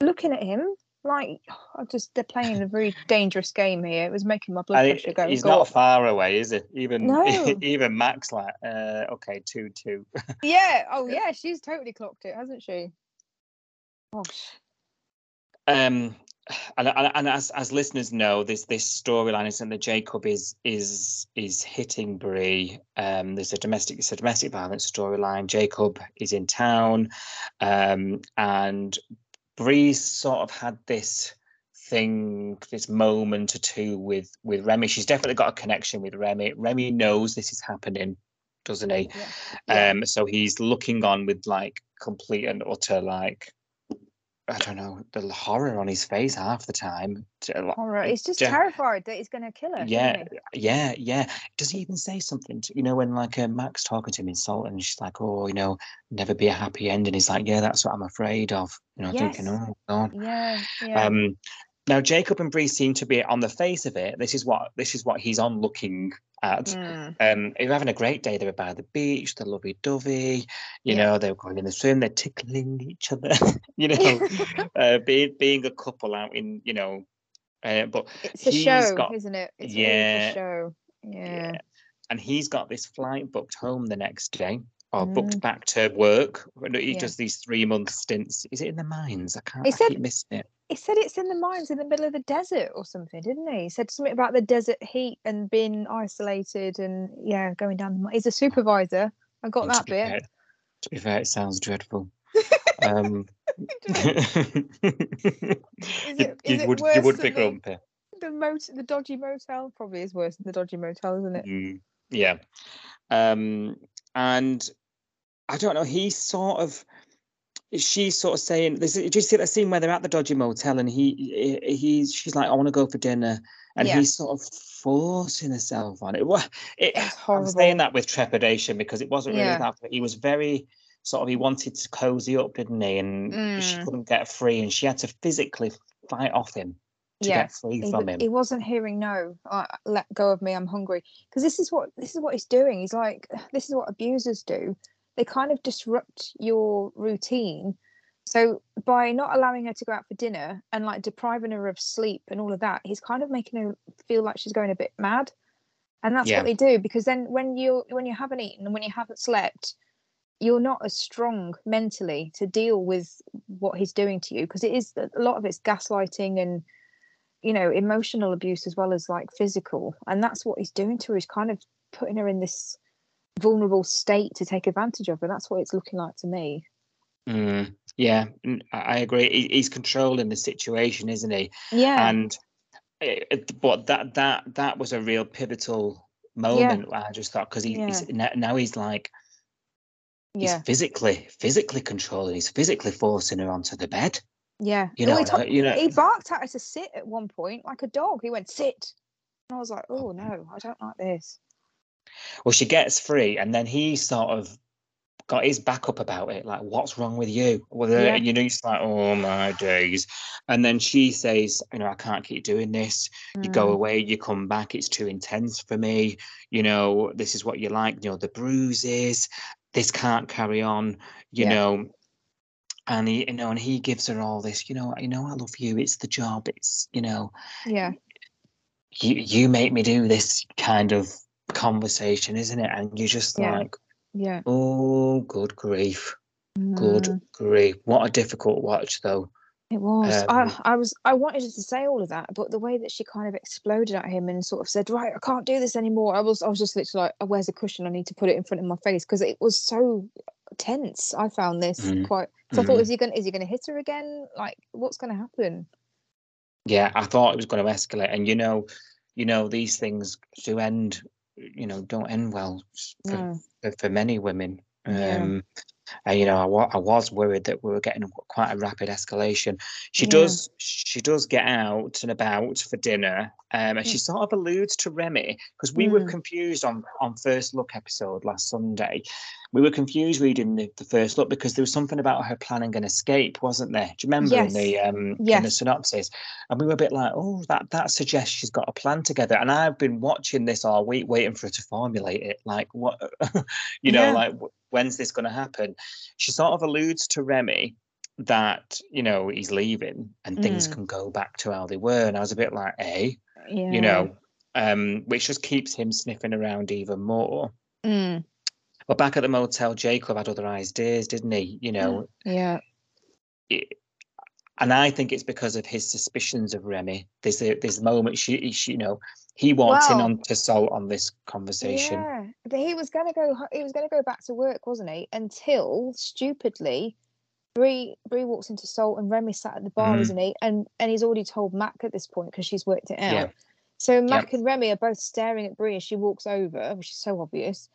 looking at him, like, I just they're playing a very dangerous game here. It was making my blood pressure go. he's not far away, is it? Even No. even Max, like, uh, okay, two two. Yeah. Oh, yeah. She's totally clocked it, hasn't she? Gosh. Um, and, and, and as as listeners know, this this storyline isn't that Jacob is is is hitting Bree. Um, there's a domestic it's a domestic violence storyline. Jacob is in town, um, and Bree's sort of had this thing, this moment or two with with Remy. She's definitely got a connection with Remy. Remy knows this is happening, doesn't he? Yeah. Um, so he's looking on with like complete and utter like I don't know the horror on his face half the time. Horror. He's just ju- terrified that he's going to kill her. Yeah, yeah, yeah. Does he even say something? To, you know, when like uh, Max talking to him in Salt, and she's like, "Oh, you know, never be a happy ending." He's like, "Yeah, that's what I'm afraid of." You know, thinking, "Oh God." Yeah. Yeah. Um, now Jacob and Bree seem to be on the face of it. This is what this is what he's on looking at. Mm. Um, they're having a great day. They're by the beach. They're lovey-dovey. You Yeah. know, they're going in the swim. They're tickling each other. you know, uh, being being a couple out in you know. Uh, but It's a show, got- isn't it? It's Yeah. a show. Yeah. and he's got this flight booked home the next day or booked Mm. back to work. He Yeah. does these three month stints. Is it in the mines? I can't. He I said- keep missing it. He said it's in the mines in the middle of the desert or something, didn't he? He said something about the desert heat and being isolated and yeah, going down the. mine. He's a supervisor. I got And to that be bit. fair- to be fair, it sounds dreadful. um, Is you, it- is you it would you would be the- grumpy. the mot- the dodgy motel probably is worse than the dodgy motel, isn't it? Mm, yeah. Um, and I don't know, he's sort of she's sort of saying this do you see that scene where they're at the dodgy motel and he he- he's she's like, I want to go for dinner and Yeah. he's sort of forcing himself on it. It It's I'm saying that with trepidation because it wasn't really Yeah. that but he was very sort of he wanted to cozy up, didn't he? And she Mm. couldn't get free and she had to physically fight off him to Yeah, get free He, from him. he wasn't hearing no. Uh, let go of me. I'm hungry. Because this is what this is what he's doing. He's like, this is what abusers do. They kind of disrupt your routine. So by not allowing her to go out for dinner and like depriving her of sleep and all of that, he's kind of making her feel like she's going a bit mad. And that's Yeah. what they do because then when you when you haven't eaten and when you haven't slept, you're not as strong mentally to deal with what he's doing to you because it is a lot of it's gaslighting and you know emotional abuse as well as like physical and that's what he's doing to her he's kind of putting her in this vulnerable state to take advantage of and that's what it's looking like to me Mm, yeah, I agree. He's controlling the situation, isn't he? yeah And it, it- but that that that was a real pivotal moment. I just thought because he, he's now, he's like yeah he's physically physically controlling. He's physically forcing her onto the bed. yeah You Oh, know, uh, you know. he barked at her to sit at one point like a dog he went sit and i was like oh no i don't like this Well, she gets free, and then he sort of got his back up about it. Like, what's wrong with you? Well, Yeah. you know, he's like, oh my days. And then she says, you know, I can't keep doing this. You go Mm, away, you come back, it's too intense for me. You know, this is what you like, you know, the bruises, this can't carry on, you Yeah. know. And he, you know, and he gives her all this, you know, you know, I love you, it's the job, it's, you know, yeah you you make me do this kind of conversation, isn't it? And you're just Yeah. like, yeah oh, good grief, good Mm. grief. What a difficult watch, though. It was. Um, I, I was. I wanted to say all of that, but the way that she kind of exploded at him and sort of said, "Right, I can't do this anymore." I was. I was just literally like, oh, "Where's a cushion? I need to put it in front of my face," because it was so tense. I found this Mm, quite. So I thought, mhm. is he going? Is he going to hit her again? Like, what's going to happen? Yeah, I thought it was going to escalate, and you know, you know, these things do end, you know, don't end well for, No. for, for many women. Yeah. Um, And you know, I, wa- I was worried that we were getting quite a rapid escalation. She Yeah. does, she does get out and about for dinner, um, and she Mm. sort of alludes to Remy because we were Mm. confused on on first look episode last Sunday. We were confused reading the, the first look because there was something about her planning an escape, wasn't there? Do you remember in the Yes. um in the Yes. synopsis? And we were a bit like, oh, that that suggests she's got a plan together. And I've been watching this all week, waiting for her to formulate it. Like, what, you know, Yeah. like when's this going to happen? She sort of alludes to Remy that you know he's leaving and things Mm. can go back to how they were. And I was a bit like, eh, Yeah. you know, um, which just keeps him sniffing around even more. Mm. But back at the motel, Jacob had other ideas, didn't he? You know, Yeah. it, and I think it's because of his suspicions of Remy. There's a there's a moment she, she you know he walked in on to Salt on this conversation. Yeah, but he was gonna go. He was gonna go back to work, wasn't he? Until stupidly, Bree Bree walks into Salt and Remy sat at the bar, Mhm. isn't he? And and he's already told Mac at this point because she's worked it out. Yeah. So Mac and Remy are both staring at Bree as she walks over, which is so obvious.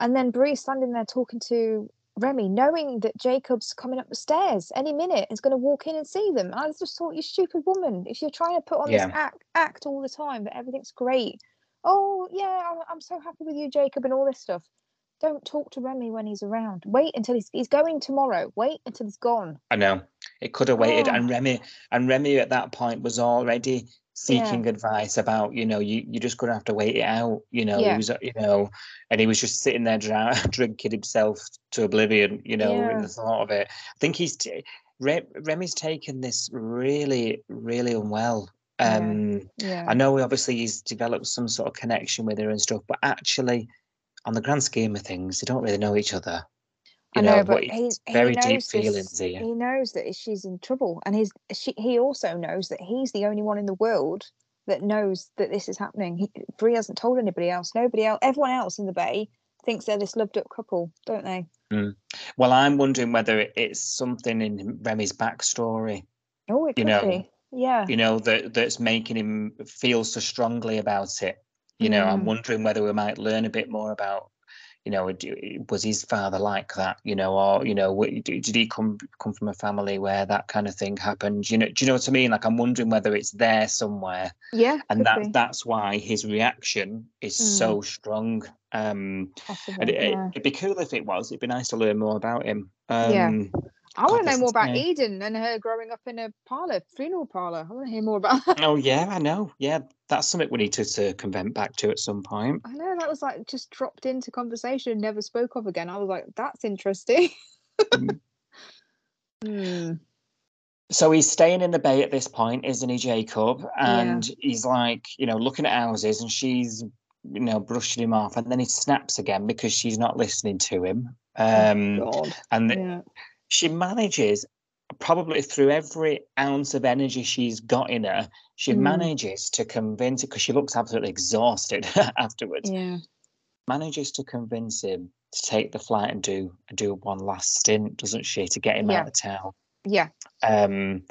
And then Bree's standing there talking to Remy, knowing that Jacob's coming up the stairs any minute, is going to walk in and see them. I just thought, you stupid woman, if you're trying to put on Yeah. this act, act all the time that everything's great, oh yeah, I'm, I'm so happy with you, Jacob, and all this stuff. Don't talk to Remy when he's around. Wait until he's he's going tomorrow. Wait until he's gone. I know it could have waited, Oh. and Remy and Remy at that point was already seeking advice about you know you you're just gonna have to wait it out. You know, Yeah. he was you know, and he was just sitting there drinking himself to oblivion. You know, in Yeah. the thought of it. I think he's t- Re- Remy's taken this really really unwell. Yeah. Um, Yeah. I know obviously he's developed some sort of connection with her and stuff, but actually, on the grand scheme of things, they don't really know each other. I You know, know, but he- he's, he very deep feelings here. He knows that she's in trouble, and he's she, he also knows that he's the only one in the world that knows that this is happening. He, Bree hasn't told anybody else. Nobody else. Everyone else in the bay thinks they're this loved up couple, don't they? Well, I'm wondering whether it's something in Remy's backstory, Oh, it You could know, be. Yeah. you know, that that's making him feel so strongly about it. You know, I'm Mm. wondering whether we might learn a bit more about, you know, was his father like that? You know, or you know, did he come come from a family where that kind of thing happened? You know, do you know what I mean? Like, I'm wondering whether it's there somewhere, Yeah. and that be, that's why his reaction is so strong. Um, possible, and it, yeah. it'd be cool if it was. It'd be nice to learn more about him. Yeah. I want to know more about. Eden and her growing up in a parlor, funeral parlor. I want to hear more about that. Oh yeah, I know. Yeah, that's something we need to, to convent back to at some point. I know that was like just dropped into conversation and never spoke of again. I was like, that's interesting. Mm. Hmm. So he's staying in the bay at this point, isn't he, Jacob? And he's like, you know, looking at houses, and she's, you know, brushing him off, and then he snaps again because she's not listening to him. Um, God. and Yeah. She manages, probably through every ounce of energy she's got in her, she Mm. manages to convince because she looks absolutely exhausted afterwards. Yeah. manages to convince him to take the flight and do do one last stint, doesn't she, to get him Yeah. out of town? Yeah. Um,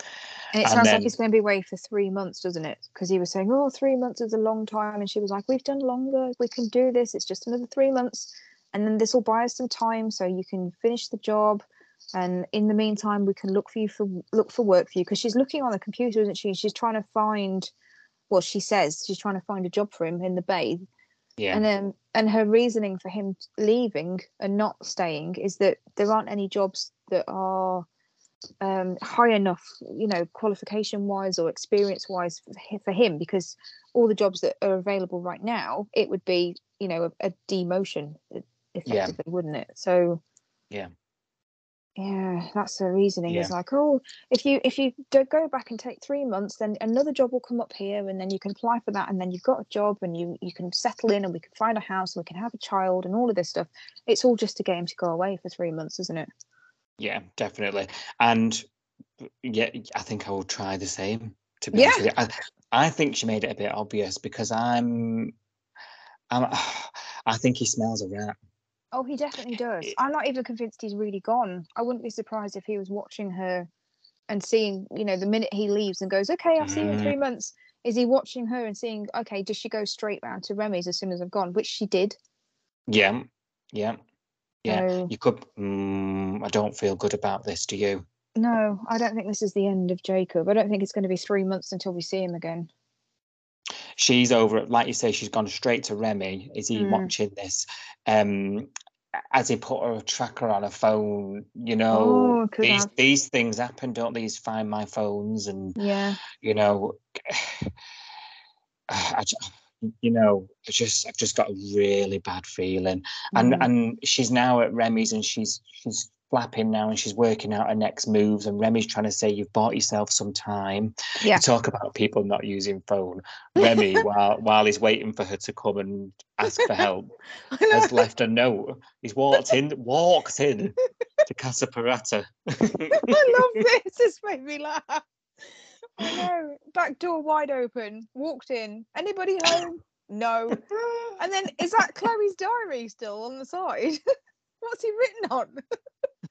And it And sounds then- like he's going to be away for three months, doesn't it? Because he was saying, oh, three months is a long time. And she was like, we've done longer. We can do this. It's just another three months. And then this will buy us some time so you can finish the job. And in the meantime, we can look for you for look for work for you. Because she's looking on the computer, isn't she? She's trying to find, well, she says she's trying to find a job for him in the bay. yeah, And then and her reasoning for him leaving and not staying is that there aren't any jobs that are um, high enough, you know, qualification wise or experience wise for, him because all the jobs that are available right now, it would be, you know, a, a demotion effectively, wouldn't it? So Yeah. Yeah, that's the reasoning. It's Yeah. like, oh, if you if you don't go back and take three months, then another job will come up here, and then you can apply for that, and then you've got a job, and you you can settle in, and we can find a house, and we can have a child, and all of this stuff. It's all just a game to go away for three months, isn't it? yeah, definitely. And uh, yeah, I think I will try the same. To be Yeah. honest with you. I, I think she made it a bit obvious because I'm, I'm, I think he smells a rat. Oh, he definitely does. I'm not even convinced he's really gone. I wouldn't be surprised if he was watching her and seeing, you know, the minute he leaves and goes, okay, I'll see you in three months. Is he watching her and seeing, okay, does she go straight round to Remy's as soon as I've gone? Which she did. Yeah, yeah, yeah. So, You could. Mm, I don't feel good about this. Do you? no, I don't think this is the end of Jacob. I don't think it's going to be three months until we see him again. she's over like you say she's gone straight to remy is he Mm. watching this um as he put a tracker on a phone you know Oh, these have. these things happen don't these find my phones and Yeah. you know I, you know I just I've just got a really bad feeling and Mhm. and she's now at Remy's and she's she's flapping now and she's working out her next moves and Remy's trying to say you've bought yourself some time Yeah. You talk about people not using phone Remy while while he's waiting for her to come and ask for help has left a note he's walked in walked in to Casa Parata I love this. This made me laugh. I know. Back door wide open. Walked in. Anybody home? No. And then is that Chloe's diary still on the side? What's he written on?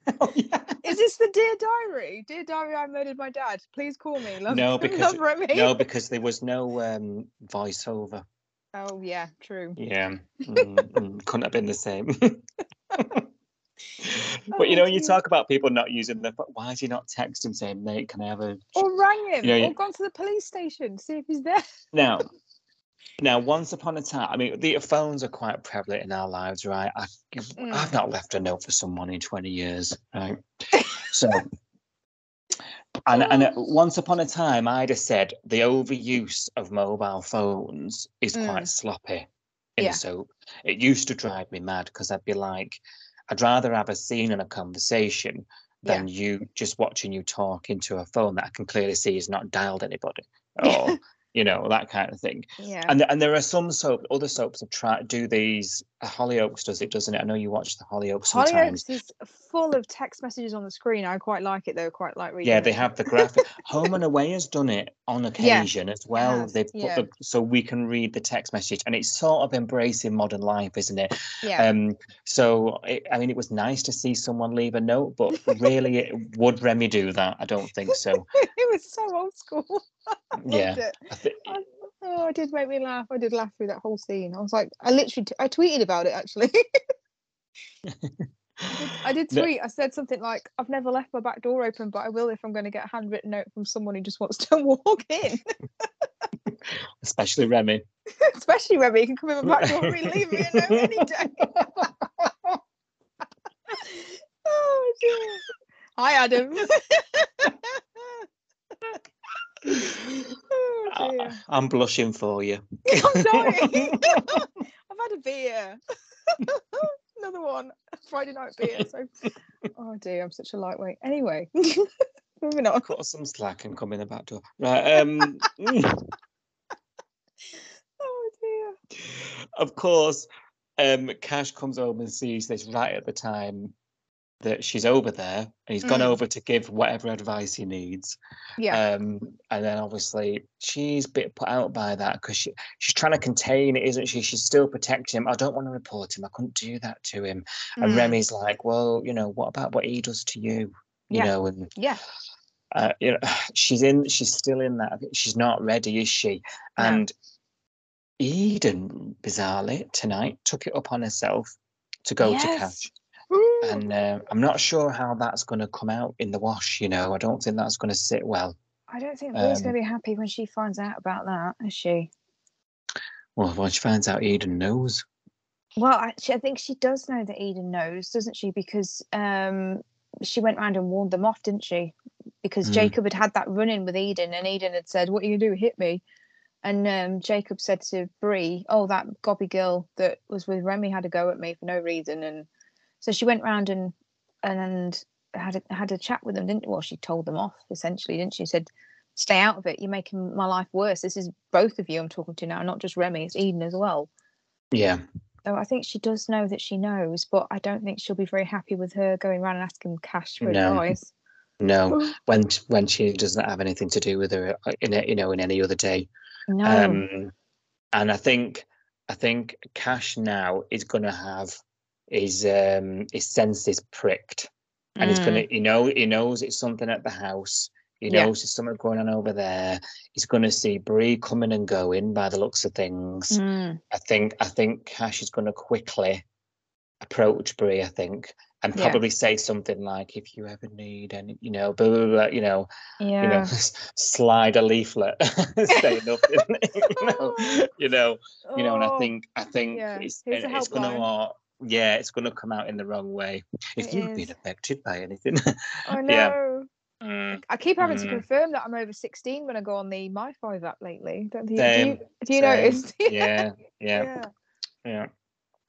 oh, yeah. Is this the dear diary? Dear diary, I murdered my dad. Please call me. Love, No, because- no because there was no um voiceover Oh yeah, true. Yeah, mm, mm, couldn't have been the same. But you Oh, know, when you talk about people not using the. phone, why is he not text him saying, "Mate, can I have a?" Or rang him, You know, or gone to the police station, see if he's there. Now, now, once upon a time, I mean, the phones are quite prevalent in our lives, right? I, Mm. I've not left a note for someone in twenty years, right? So, and and uh, once upon a time, I'd have said the overuse of mobile phones is Mm. quite sloppy. In Yeah. the soap, it used to drive me mad because I'd be like, I'd rather have a scene and a conversation Yeah. than you just watching you talk into a phone that I can clearly see is not dialed anybody Yeah. or you know that kind of thing. Yeah. And and there are some soap, other soaps have tried do these. uh, Hollyoaks does it, doesn't it? I know you watch the Hollyoaks sometimes. Hollyoaks is full of text messages on the screen. I quite like it though. Quite like reading. Yeah, they have the graphic. Home and Away has done it on occasion as well. has, They've put yeah. the so we can read the text message, and it's sort of embracing modern life, isn't it? Yeah. Um, so it, I mean, it was nice to see someone leave a note, but really, it, would Remy do that? I don't think so. it was so old school. I yeah. I I, oh, it did make me laugh. I did laugh through that whole scene. I was like, I literally, t- I tweeted about it actually. I did No. tweet. I said something like, "I've never left my back door open, but I will if I'm going to get a handwritten note from someone who just wants to walk in." especially Remy. Especially when you can come in my back door and leave me a note any day. oh dear. Hi, Adam. Oh I, I'm blushing for you. I'm sorry. I've had a beer. Another one. Friday night beer. So, oh dear, I'm such a lightweight. Anyway, moving on. Cut some slack and come in the back door. Right. Um. Oh dear. of course, um, Cash comes home and sees this right at the time that she's over there, and he's gone Mm. over to give whatever advice he needs. Yeah. Um, and then obviously she's a bit put out by that because she, she's trying to contain it, isn't she? She's still protecting him. I don't want to report him. I couldn't do that to him. And Mm. Remy's like, well, you know, what about what he does to you? You Yeah. know, and Yeah. uh, you know, she's in. She's still in that. She's not ready, is she? No. And Eden, bizarrely, tonight took it upon herself to go to Yes. Cash, Ooh. and uh, I'm not sure how that's going to come out in the wash. You know, I don't think that's going to sit well. I don't think Bree's um, going to be happy when she finds out about that, is she? Well, when she finds out Eden knows. Well, actually, I think she does know that Eden knows, doesn't she? Because um, she went round and warned them off, didn't she? Because Mm. Jacob had had that run in with Eden, and Eden had said, "What are you gonna do? Hit me?" And um, Jacob said to Bree, "Oh, that gobby girl that was with Remy had a go at me for no reason." And so she went round and and had a, had a chat with them, didn't? Well, she told them off essentially, didn't she? Said, "Stay out of it. You're making my life worse. This is both of you I'm talking to now, not just Remy. It's Eden as well." Yeah, So I think she does know that she knows, but I don't think she'll be very happy with her going around and asking Cash for No. advice. no, when when she doesn't have anything to do with her uh, in a, you know in any other day. No. Um, and I think I think Cash now is going to have his um his senses pricked, and he's going to you know he knows it's something at the house. He Yeah. knows there's something going on over there. He's going to see Bree coming and going by the looks of things. Mm, I think I think Cash is going to quickly approach Bree. I think and Yeah. probably say something like, "If you ever need any, you know, blah, blah, blah, you know, yeah. you know, slide a leaflet, say nothing, you know, you know, you know, and I Oh, think I think yeah, it's it's gonna helpline. Uh, yeah, it's gonna come out in the wrong way. If It you've been affected by anything, I yeah. know. Mm, I keep having to Mm. confirm that I'm over 16 when I go on the My Five app lately. Don't you, do you, do you notice? yeah, yeah, yeah. yeah.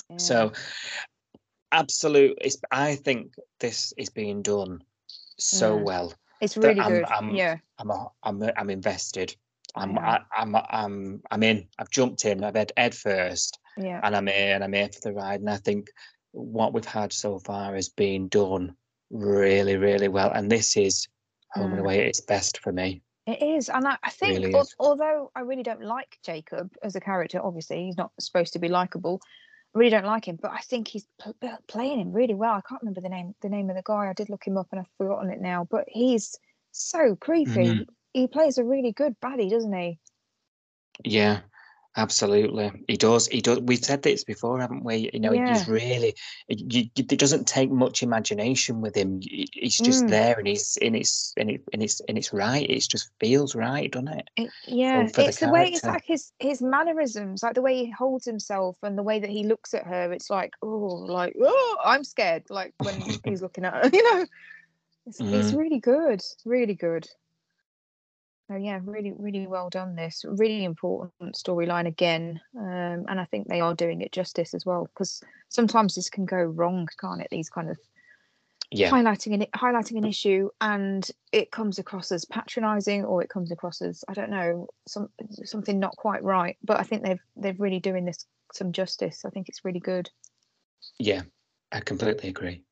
yeah. So, absolute. It's. I think this is being done so Mm. well. it's really I'm- good. I'm- yeah. I'm. a- I'm. a- I'm invested. I'm. I I, I'm. I'm. I'm in. I've jumped in. I've had Ed first. Yeah. and I'm here and I'm here for the ride. And I think what we've had so far has been done really, really well. And this is home and Mm. away at its best for me. It is, and I, I think Really al- although I really don't like Jacob as a character, obviously he's not supposed to be likable. I really don't like him, but I think he's pl- pl- playing him really well. I can't remember the name the name of the guy. I did look him up and I've forgotten it now, but he's so creepy. Mhm. He plays a really good baddie, doesn't he? Yeah. Absolutely, he does. He does. We've said this before, haven't we? You know, Yeah. he's really. You, it doesn't take much imagination with him. He- He's just Mm. there, and he's and it's and it and it's and it's right. It just feels right, doesn't it? It- yeah, for the it's the way it's like his his mannerisms, like the way he holds himself and the way that he looks at her. It's like, oh, like oh, I'm scared. Like when he's looking at her, you know. It's, it's Mm. really good, really good. So yeah, really, really well done. This really important storyline again, um, and I think they are doing it justice as well. Because sometimes this can go wrong, can't it? These kind of Yeah, highlighting an highlighting an issue and it comes across as patronizing or it comes across as I don't know some something not quite right. But I think they've they've really doing this some justice. I think it's really good. yeah, I completely agree.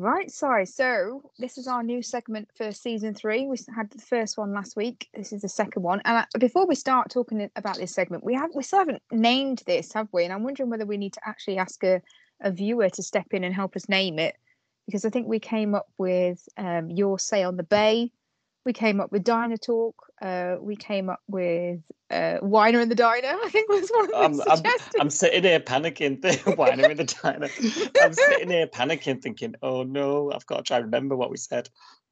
Right, sorry. So this is our new segment for season three. We had the first one last week. This is the second one. And I, before we start talking about this segment, we have we still haven't named this, have we? And I'm wondering whether we need to actually ask a, a viewer to step in and help us name it, because I think we came up with um, your say on the bay. We came up with Diner Talk. Uh, we came up with uh, Winer in the Diner. I think was one of the I'm, I'm, suggestions. I'm sitting here panicking, thinking, why in the diner? I'm sitting here panicking, thinking, oh no, I've got to try and remember what we said.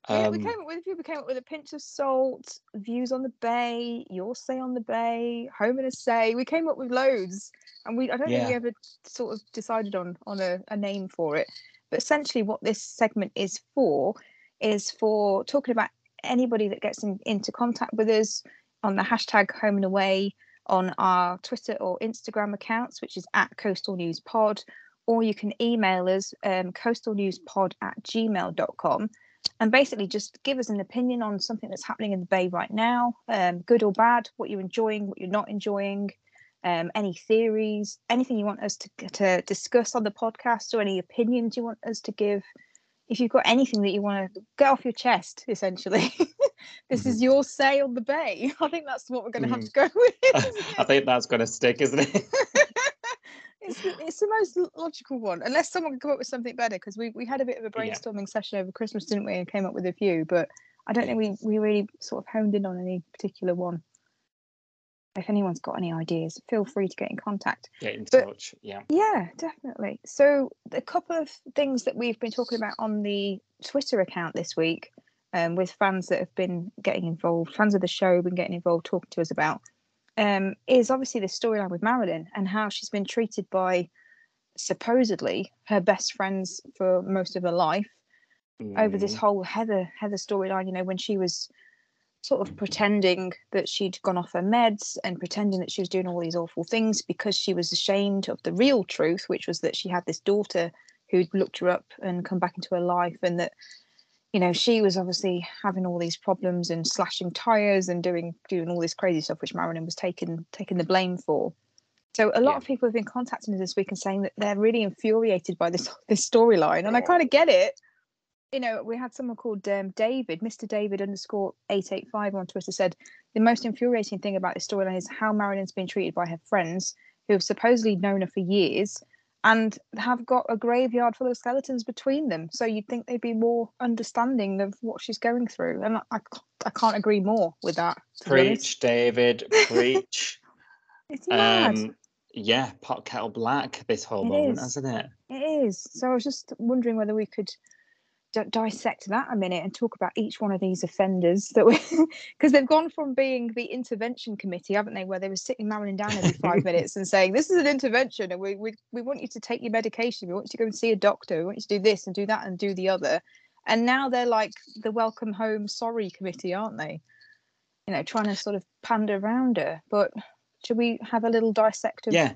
Yeah, we Um, came up with a few. We came up with a pinch of salt, views on the bay, your say on the bay, home and a say. We came up with loads, and we I don't think we ever sort of decided on on a, a name for it. But essentially, what this segment is for is for talking about anybody that gets in, into contact with us on the hashtag home and away on our Twitter or Instagram accounts, which is at Coastal News Pod, or you can email us um, coastalnewspod at gmail.com and basically just give us an opinion on something that's happening in the bay right now, um, good or bad, what you're enjoying, what you're not enjoying, um, any theories, anything you want us to, to discuss on the podcast, or any opinions you want us to give. If you've got anything that you want to get off your chest, essentially, this is mm-hmm. your say on the bay. I think that's what we're going to have to mm. go with. I think that's going to stick, isn't it? it's, the, it's the most logical one, unless someone can come up with something better. Because we, we had a bit of a Yeah. brainstorming session over Christmas, didn't we? And came up with a few, but I don't think we, we really sort of honed in on any particular one. If anyone's got any ideas, feel free to get in contact. Get in But- touch. Yeah. Yeah, definitely. So a couple of things that we've been talking about on the Twitter account this week, um, with fans that have been getting involved, fans of the show been getting involved, talking to us about, um, is obviously the storyline with Marilyn and how she's been treated by supposedly her best friends for most of her life over this Mm, whole Heather Heather storyline. You know, when she was sort of pretending that she'd gone off her meds and pretending that she was doing all these awful things because she was ashamed of the real truth, which was that she had this daughter who'd looked her up and come back into her life, and that you know she was obviously having all these problems and slashing tires and doing doing all this crazy stuff, which Marilyn was taking taking the blame for. So a lot Yeah. of people have been contacting us this week and saying that they're really infuriated by this this storyline, and I kind of get it you know, we had someone called um, David, Mr. David underscore 885 on Twitter said, the most infuriating thing about this storyline is how Marilyn's been treated by her friends who have supposedly known her for years and have got a graveyard full of skeletons between them. So you'd think they'd be more understanding of what she's going through. And I, I can't agree more with that. Preach, David. Preach. It's mad. um, yeah, pot kettle black. This whole It moment, is. hasn't it? It is. So I was just wondering whether we could d- dissect that a minute and talk about each one of these offenders that we because they've gone from being the intervention committee, haven't they, where they were sitting Marilyn down every five minutes and saying, "This is an intervention, and we, we we want you to take your medication. We want you to go and see a doctor. We want you to do this and do that and do the other." And now they're like the welcome home sorry committee, aren't they? You know, trying to sort of pander around her. But should we have a little dissect of? Yeah,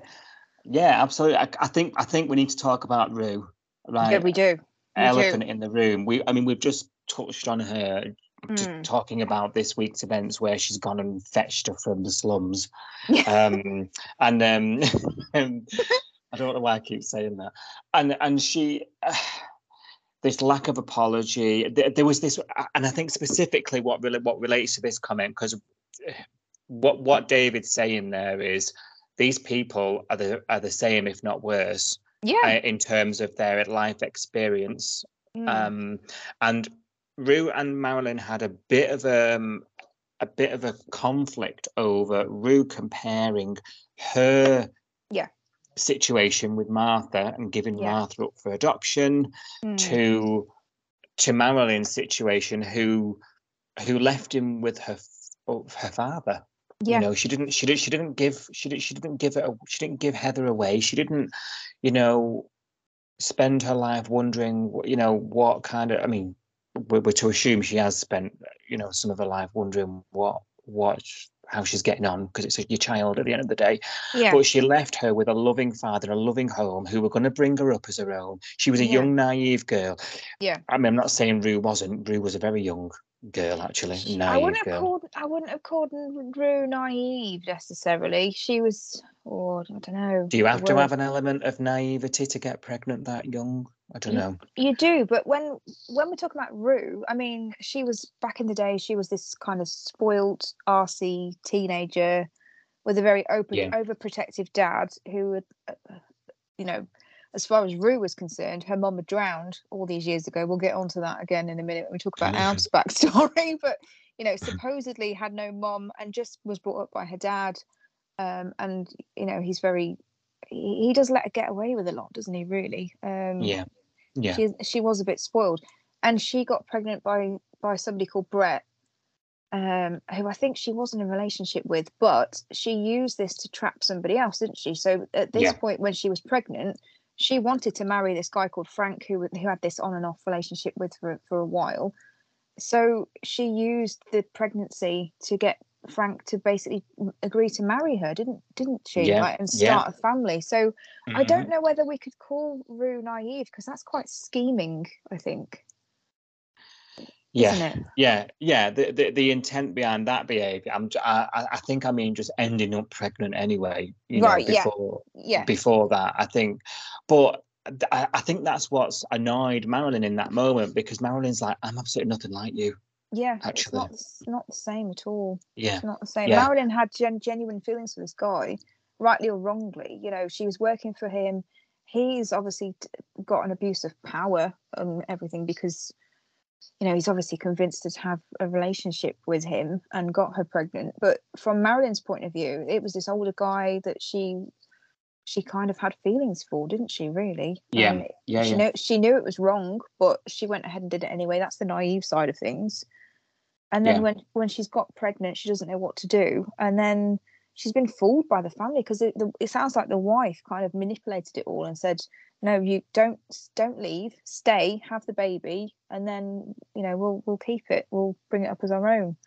yeah, absolutely. I, I think I think we need to talk about Roo. Right, yeah, we do. Elephant in the room. We, I mean, we've just touched on her, just Mm. talking about this week's events where she's gone and fetched her from the slums. Um, and um, I don't know why I keep saying that. And and she. this lack of apology. There, there was this, and I think specifically what really what relates to this comment because what what David's saying there is these people are the are the same, if not worse, Yeah. uh, in terms of their life experience Mm. um, and Roo and Marilyn had a bit of um, a bit of a conflict over Roo comparing her Yeah. situation with Martha and giving Yeah. Martha up for adoption Mm. to to Marilyn's situation, who who left him with her oh, her father. Yeah. You know, she didn't she didn't she didn't give she didn't she didn't give it a- she didn't give Heather away. She didn't, you know, spend her life wondering, you know, what kind of I mean, we're, we're to assume she has spent, you know, some of her life wondering what what how she's getting on because it's your child at the end of the day. yeah. But she left her with a loving father, a loving home, who were going to bring her up as her own. She was a Yeah. young, naive girl. Yeah. I mean, I'm not saying Roo wasn't. Roo was a very young girl, actually, Naive I wouldn't have girl. called I wouldn't have called Roo naive necessarily. She was, or I don't know. Do you have to have an element of naivety to get pregnant that young? I don't Ye- know. You do, but when when we're talking about Roo, I mean, she was back in the day. She was this kind of spoilt, arsey teenager with a very open, Yeah. overprotective dad who, would, uh, uh, you know, as far as Roo was concerned, her mum had drowned all these years ago. We'll get onto that again in a minute when we talk about Alf's backstory. But you know, supposedly had no mum and just was brought up by her dad. Um, and you know, he's very he, he does let her get away with a lot, doesn't he? Really? Um, Yeah, yeah, she she was a bit spoiled, and she got pregnant by by somebody called Brett, um, who I think she wasn't in a relationship with, but she used this to trap somebody else, didn't she? So at this Yeah. point, when she was pregnant, she wanted to marry this guy called Frank, who who had this on and off relationship with for for a while. So she used the pregnancy to get Frank to basically agree to marry her, didn't didn't she? Yeah, Like, and yeah. start a family. So I Mhm. don't know whether we could call Roo naive because that's quite scheming, I think. Yeah, Isn't it? yeah, yeah. The, the the intent behind that behavior, I'm, I, I think, I mean, just ending up pregnant anyway. You Right, know, yeah. before Yeah. before that, I think. But I, I think that's what's annoyed Marilyn in that moment because Marilyn's like, I'm absolutely nothing like you. Yeah. It's Actually. not it's not the same at all. Yeah, It's not the same. Yeah. Marilyn had gen- genuine feelings for this guy, rightly or wrongly. You know, she was working for him. He's obviously got an abuse of power and everything because, you know, he's obviously convinced her to have a relationship with him and got her pregnant. But from Marilyn's point of view, it was this older guy that she she kind of had feelings for, didn't she? Really? Yeah, Um, yeah, she yeah. knew she knew it was wrong, but she went ahead and did it anyway. That's the naive side of things. And then Yeah. when when she's got pregnant, she doesn't know what to do, and then she's been fooled by the family because it, the, it sounds like the wife kind of manipulated it all and said, "No, you don't don't leave, stay, have the baby, and then you know we'll we'll keep it, we'll bring it up as our own."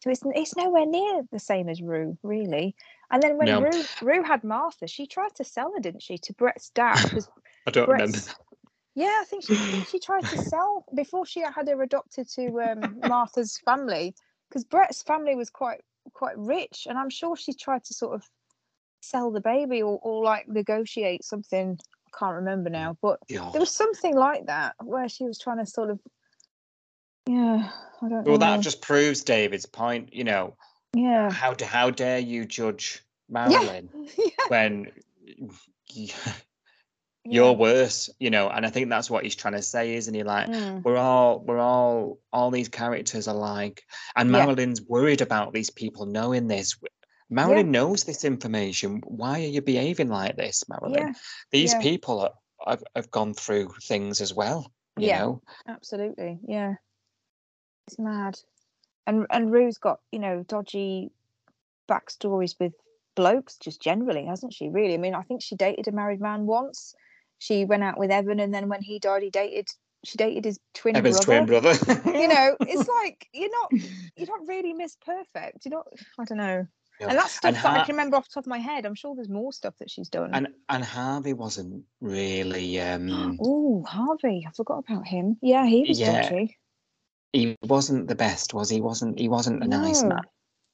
So it's it's nowhere near the same as Roo, really. And then when No. Roo Roo had Martha, she tried to sell her, didn't she, to Brett's dad? Because I don't remember. Yeah, I think she she tried to sell before she had her adopted to um, Martha's family because Brett's family was quite quite rich, and I'm sure she tried to sort of sell the baby or, or like negotiate something. I can't remember now, but Yeah. there was something like that where she was trying to sort of, yeah, I don't Well, know. that just proves David's point. You know, yeah, how how dare you judge Marilyn yeah, when. you're worse? You know, and I think that's what he's trying to say, isn't he? Like, Mm, we're all we're all all these characters are like and Yeah. marilyn's worried about these people knowing this marilyn knows this information why are you behaving like this marilyn yeah, these yeah. people are, have, have gone through things as well you Yeah. know absolutely. Yeah, it's mad. And and Roo's got you know dodgy backstories with blokes just generally, hasn't she? Really, I mean, I think she dated a married man once. She went out with Evan, and then when he died, he dated. She dated his twin brother. evan's brother. twin brother you know, it's like you're not you're not really miss perfect. You're not. I don't know. Yeah. And that's stuff And that I can remember off the top of my head. I'm sure there's more stuff that she's done. and and harvey wasn't really um oh, Harvey, I forgot about him. Yeah, he was Yeah. dodgy. he wasn't the best was he wasn't he wasn't a nice No. man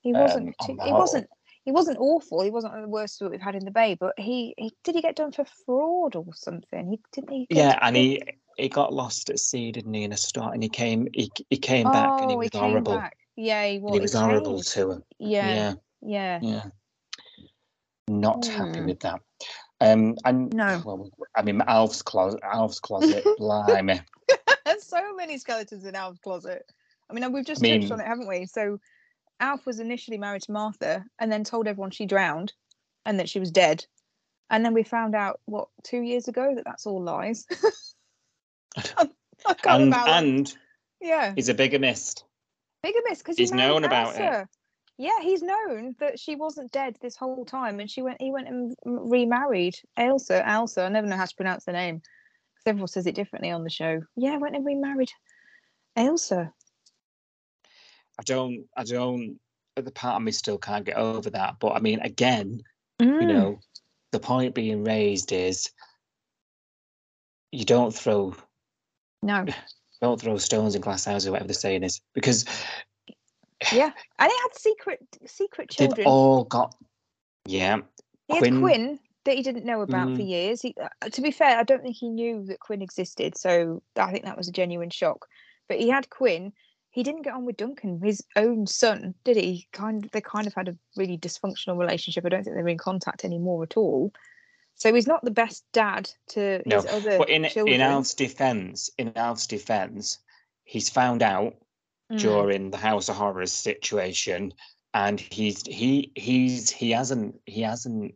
He um, wasn't. too, he whole. wasn't. He wasn't awful. He wasn't the worst that we've had in the bay. But he, he did he get done for fraud or something? He didn't. He yeah and he he got lost at sea didn't he in a start and he came he, he came back and he Oh, was came horrible back. Yeah, he was. he was horrible changed. to her Yeah, yeah yeah. yeah not happy Hmm. with that um and No. well, i mean alf's closet alf's closet blimey There's so many skeletons in Alf's closet. I mean, we've just I touched on it, haven't we? So, Alf was initially married to Martha, and then told everyone she drowned, and that she was dead. And then we found out what two years ago that that's all lies. I can't and and yeah, he's a bigamist. bigamist because he's known about it. Yeah, he's known that she wasn't dead this whole time, and she went. He went and remarried Ailsa. Ailsa. I never know how to pronounce the name because everyone says it differently on the show. Yeah, went and remarried Ailsa. I don't I don't the part of me still can't get over that. But I mean again, Mm. you know, the point being raised is you don't throw No. don't throw stones in glass houses, whatever the saying is, because Yeah, and he had secret secret children children. all got yeah. he had Quinn- Quinn that he didn't know about for Mm. years. He, uh, to be fair, I don't think he knew that Quinn existed, so I think that was a genuine shock. But he had Quinn. He didn't get on with Duncan, his own son, did he? Kind of, they kind of had a really dysfunctional relationship. I don't think they're in contact anymore at all. So he's not the best dad to No, his other But in children. in Alf's defence, in Alf's defence, he's found out Mm. during the House of Horrors situation, and he's he he's he hasn't he hasn't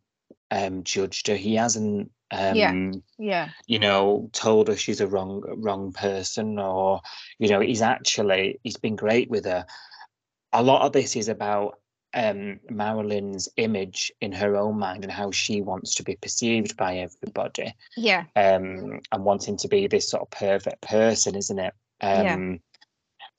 um judged her. He hasn't um Yeah. Yeah, you know told her she's a wrong wrong person, or you know he's actually he's been great with her. A lot of this is about um Marilyn's image in her own mind and how she wants to be perceived by everybody yeah, um, and wanting to be this sort of perfect person, isn't it? Um, Yeah.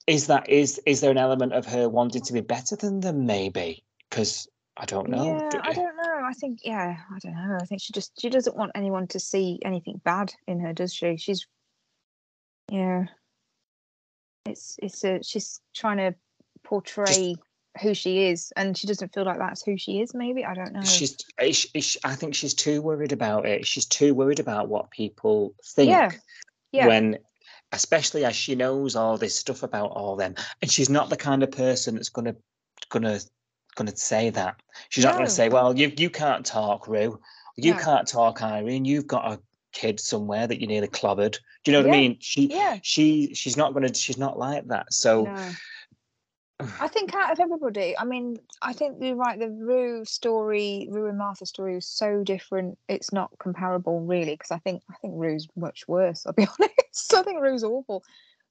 Is that is is there an element of her wanting to be better than them? Maybe because I don't know. yeah. do- I don't know. I think yeah. I don't know. I think she just she doesn't want anyone to see anything bad in her, does she? She's yeah. It's it's a she's trying to portray who she is, and she doesn't feel like that's who she is. Maybe I don't know. She's, I think she's too worried about it. She's too worried about what people think. Yeah, yeah. When, especially as she knows all this stuff about all them, and she's not the kind of person that's going to gonna gonna gonna say that. She's not gonna say, "Well, you you can't talk, Roo. You No. can't talk, Irene. You've got a kid somewhere that you nearly clobbered." Do you know what I mean? She yeah. she she's not gonna she's not like that. So No. I think out of everybody, I mean, I think you're right. The Roo story, Roo and Martha story was so different. It's not comparable, really, because I think I think Roo's much worse. I'll be honest. I think Roo's awful.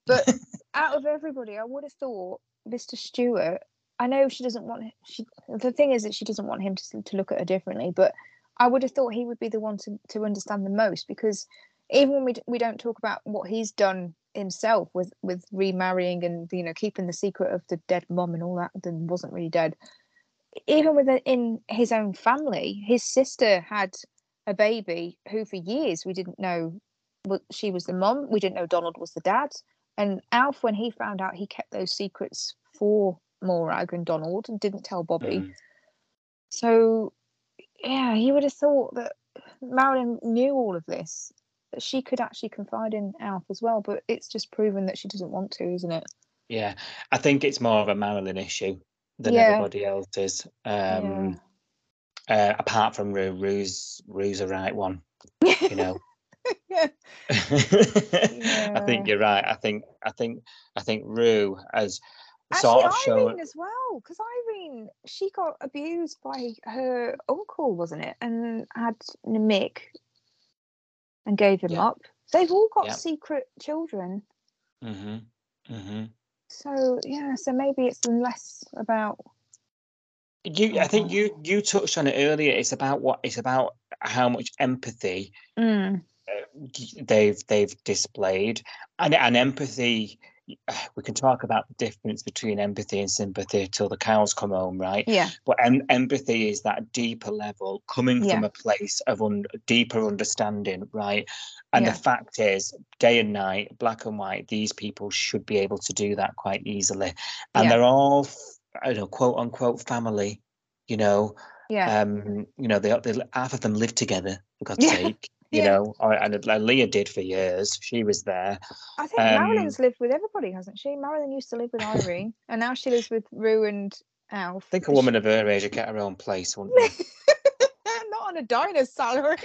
But out of everybody, I would have thought Mr. Stewart. I know she doesn't want she. The thing is that she doesn't want him to to look at her differently. But I would have thought he would be the one to to understand the most because even when we d- we don't talk about what he's done himself with with remarrying and you know keeping the secret of the dead mom and all that that wasn't really dead even within in his own family his sister had a baby who for years we didn't know she was the mom we didn't know donald was the dad and alf when he found out he kept those secrets for morag and donald and didn't tell bobby mm, so yeah he would have thought that marilyn knew all of this that she could actually confide in alf as well but it's just proven that she doesn't want to isn't it yeah, I think it's more of a Marilyn issue than Yeah. everybody else's. Um, uh, apart from Roo, Roo's Roo's a right one. You know. yeah I think you're right. I think I think I think Roo has Actually, sort of Irene shown. as well, because Irene she got abused by her uncle, wasn't it? And had Mick and gave him Yeah. up. They've all got Yeah. secret children, hmm hmm so yeah. So maybe it's less about You, I think Mhm. you you touched on it earlier. It's about what it's about how much empathy mm, they've they've displayed, and and empathy. We can talk about the difference between empathy and sympathy till the cows come home, right? yeah, But em- empathy is that deeper level coming from a place of un- deeper understanding, right? And Yeah. the fact is, day and night, black and white, these people should be able to do that quite easily. And Yeah. they're all, I don't know, quote unquote family, you know. yeah, Um, you know, they, they half of them live together, for God's Yeah. sake. You Yeah. know, and uh, Leah did for years. She was there. I think um, Marilyn's lived with everybody, hasn't she? Marilyn used to live with Irene, and now she lives with Roo and Alf. I think a Is she- woman of her age would get her own place, wouldn't she? Not on a diner's salary.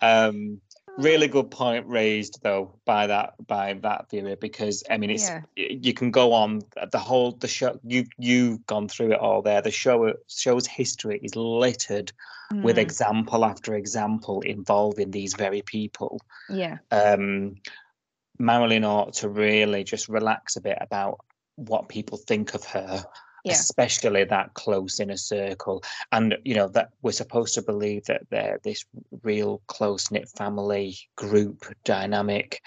um, really good point raised though by that by that viewer because I mean it's Yeah. you can go on the whole the show you you've gone through it all there. The show show's history is littered with Mm, example after example involving these very people. Yeah, um Marilyn ought to really just relax a bit about what people think of her yeah, especially that close inner circle. And you know that we're supposed to believe that they're this real close knit family group dynamic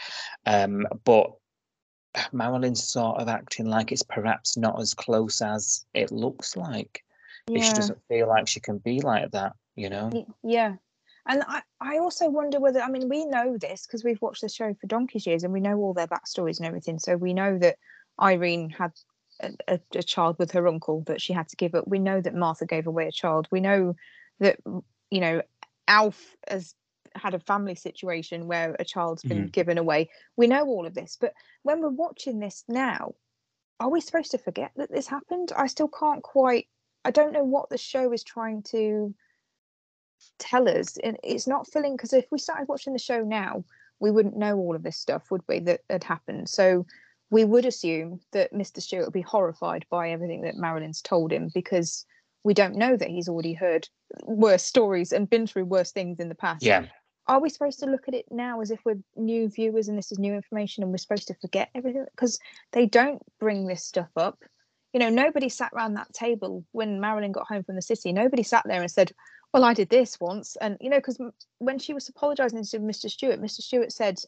um but marilyn's sort of acting like it's perhaps not as close as it looks like. If she doesn't feel like she can be like that you know? Yeah. And I, I also wonder whether, I mean, we know this because we've watched the show for donkey's years and we know all their backstories and everything. So we know that Irene had a, a, child with her uncle that she had to give up. We know that Martha gave away a child. We know that, you know, Alf has had a family situation where a child's been mm. given away. We know all of this. But when we're watching this now, are we supposed to forget that this happened? I still can't quite, I don't know what the show is trying to tell us and it's not filling because if we started watching the show now we wouldn't know all of this stuff would we that had happened so we would assume that mr stewart would be horrified by everything that marilyn's told him because we don't know that he's already heard worse stories and been through worse things in the past. Yeah. Are we supposed to look at it now as if we're new viewers and this is new information and we're supposed to forget everything? Because they don't bring this stuff up. You know nobody sat around that table when marilyn got home from the city. Nobody sat there and said well i did this once. And you know because when she was apologizing to mr stewart mr stewart said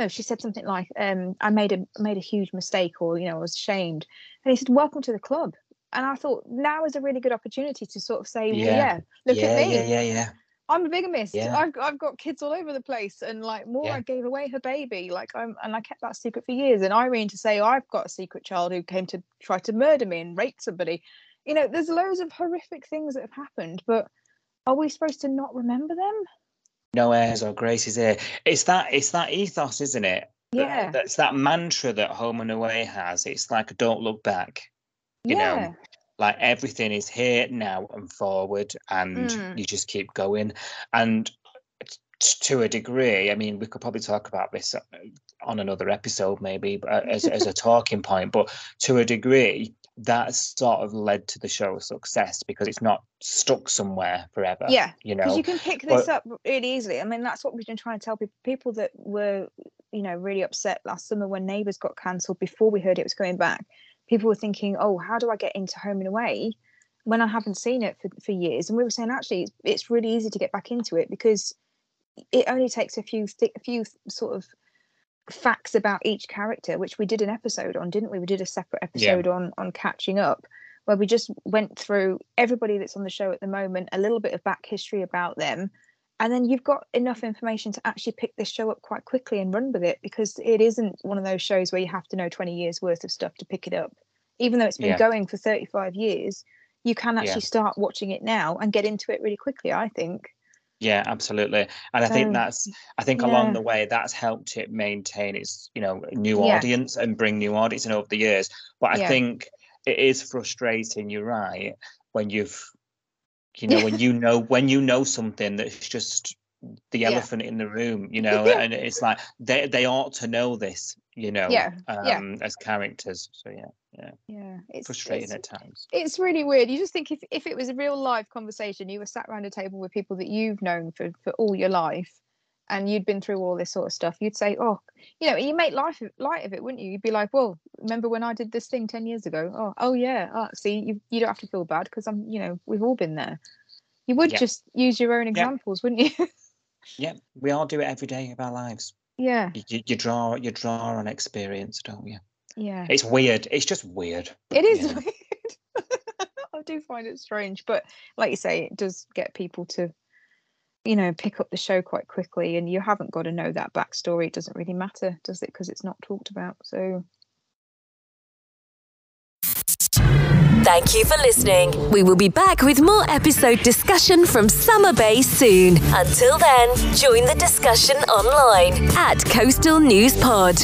no she said something like um i made a made a huge mistake or you know i was ashamed and he said welcome to the club and i thought now is a really good opportunity to sort of say well Yeah. yeah look yeah at me yeah yeah yeah I'm a bigamist. Yeah. I've I've got kids all over the place, and like Morag Yeah. gave away her baby, like I'm, and I kept that secret for years. And Irene to say, oh, I've got a secret child who came to try to murder me and rape somebody. You know, there's loads of horrific things that have happened, but are we supposed to not remember them? No airs or graces here. It's that it's that ethos isn't it? Yeah, that's that mantra that home and away has. It's like don't look back you know, yeah, like everything is here now and forward and Mm. you just keep going. And t- to a degree i mean we could probably talk about this uh, on another episode maybe but uh, as, as a talking point but to a degree that's sort of led to the show's success because it's not stuck somewhere forever yeah. you Because know you can pick this but- up really easily. I mean, that's what we've been trying to tell people. People that were, you know, really upset last summer when Neighbours got cancelled before we heard it was coming back. People were thinking, "Oh, how do I get into Home and Away?" When I haven't seen it for, for years, and we were saying actually, it's, it's really easy to get back into it because it only takes a few thi- a few sort of facts about each character, which we did an episode on, didn't we? We did a separate episode on on catching up, where we just went through everybody that's on the show at the moment, a little bit of back history about them, and then you've got enough information to actually pick this show up quite quickly and run with it because it isn't one of those shows where you have to know 20 years worth of stuff to pick it up. Even though it's been Yeah. going for 35 years, you can Yeah. actually start watching it now and get into it really quickly, I think. Yeah absolutely and i think that's i think along the way that's helped it maintain its you know new Yeah. audience and bring new audience in over the years but i Yeah. think it is frustrating you're right when you've you know when you know when you know something that's just the Yeah. elephant in the room you know and it's like they they ought to know this you know Yeah, um yeah. as characters so yeah Yeah, it's frustrating it's- at times it's really weird. You just think if, if it was a real live conversation, you were sat around a table with people that you've known for, for all your life and you'd been through all this sort of stuff, you'd say, Oh, you know, you make life light of it, wouldn't you? You'd be like, Well, remember when I did this thing 10 years ago? Oh, oh yeah. Oh, see, you, you don't have to feel bad because I'm, you know, we've all been there. You would Yeah. just use your own examples, wouldn't you? yeah we all do it every day of our lives yeah. you, you draw you draw on experience don't you Yeah. It's weird. It's just weird. It is Yeah. weird. I do find it strange, but like you say, it does get people to, you know, pick up the show quite quickly. And you haven't got to know that backstory. It doesn't really matter, does it? Because it's not talked about. So Thank you for listening. We will be back with more episode discussion from Summer Bay soon. Until then, join the discussion online at Coastal News Pod.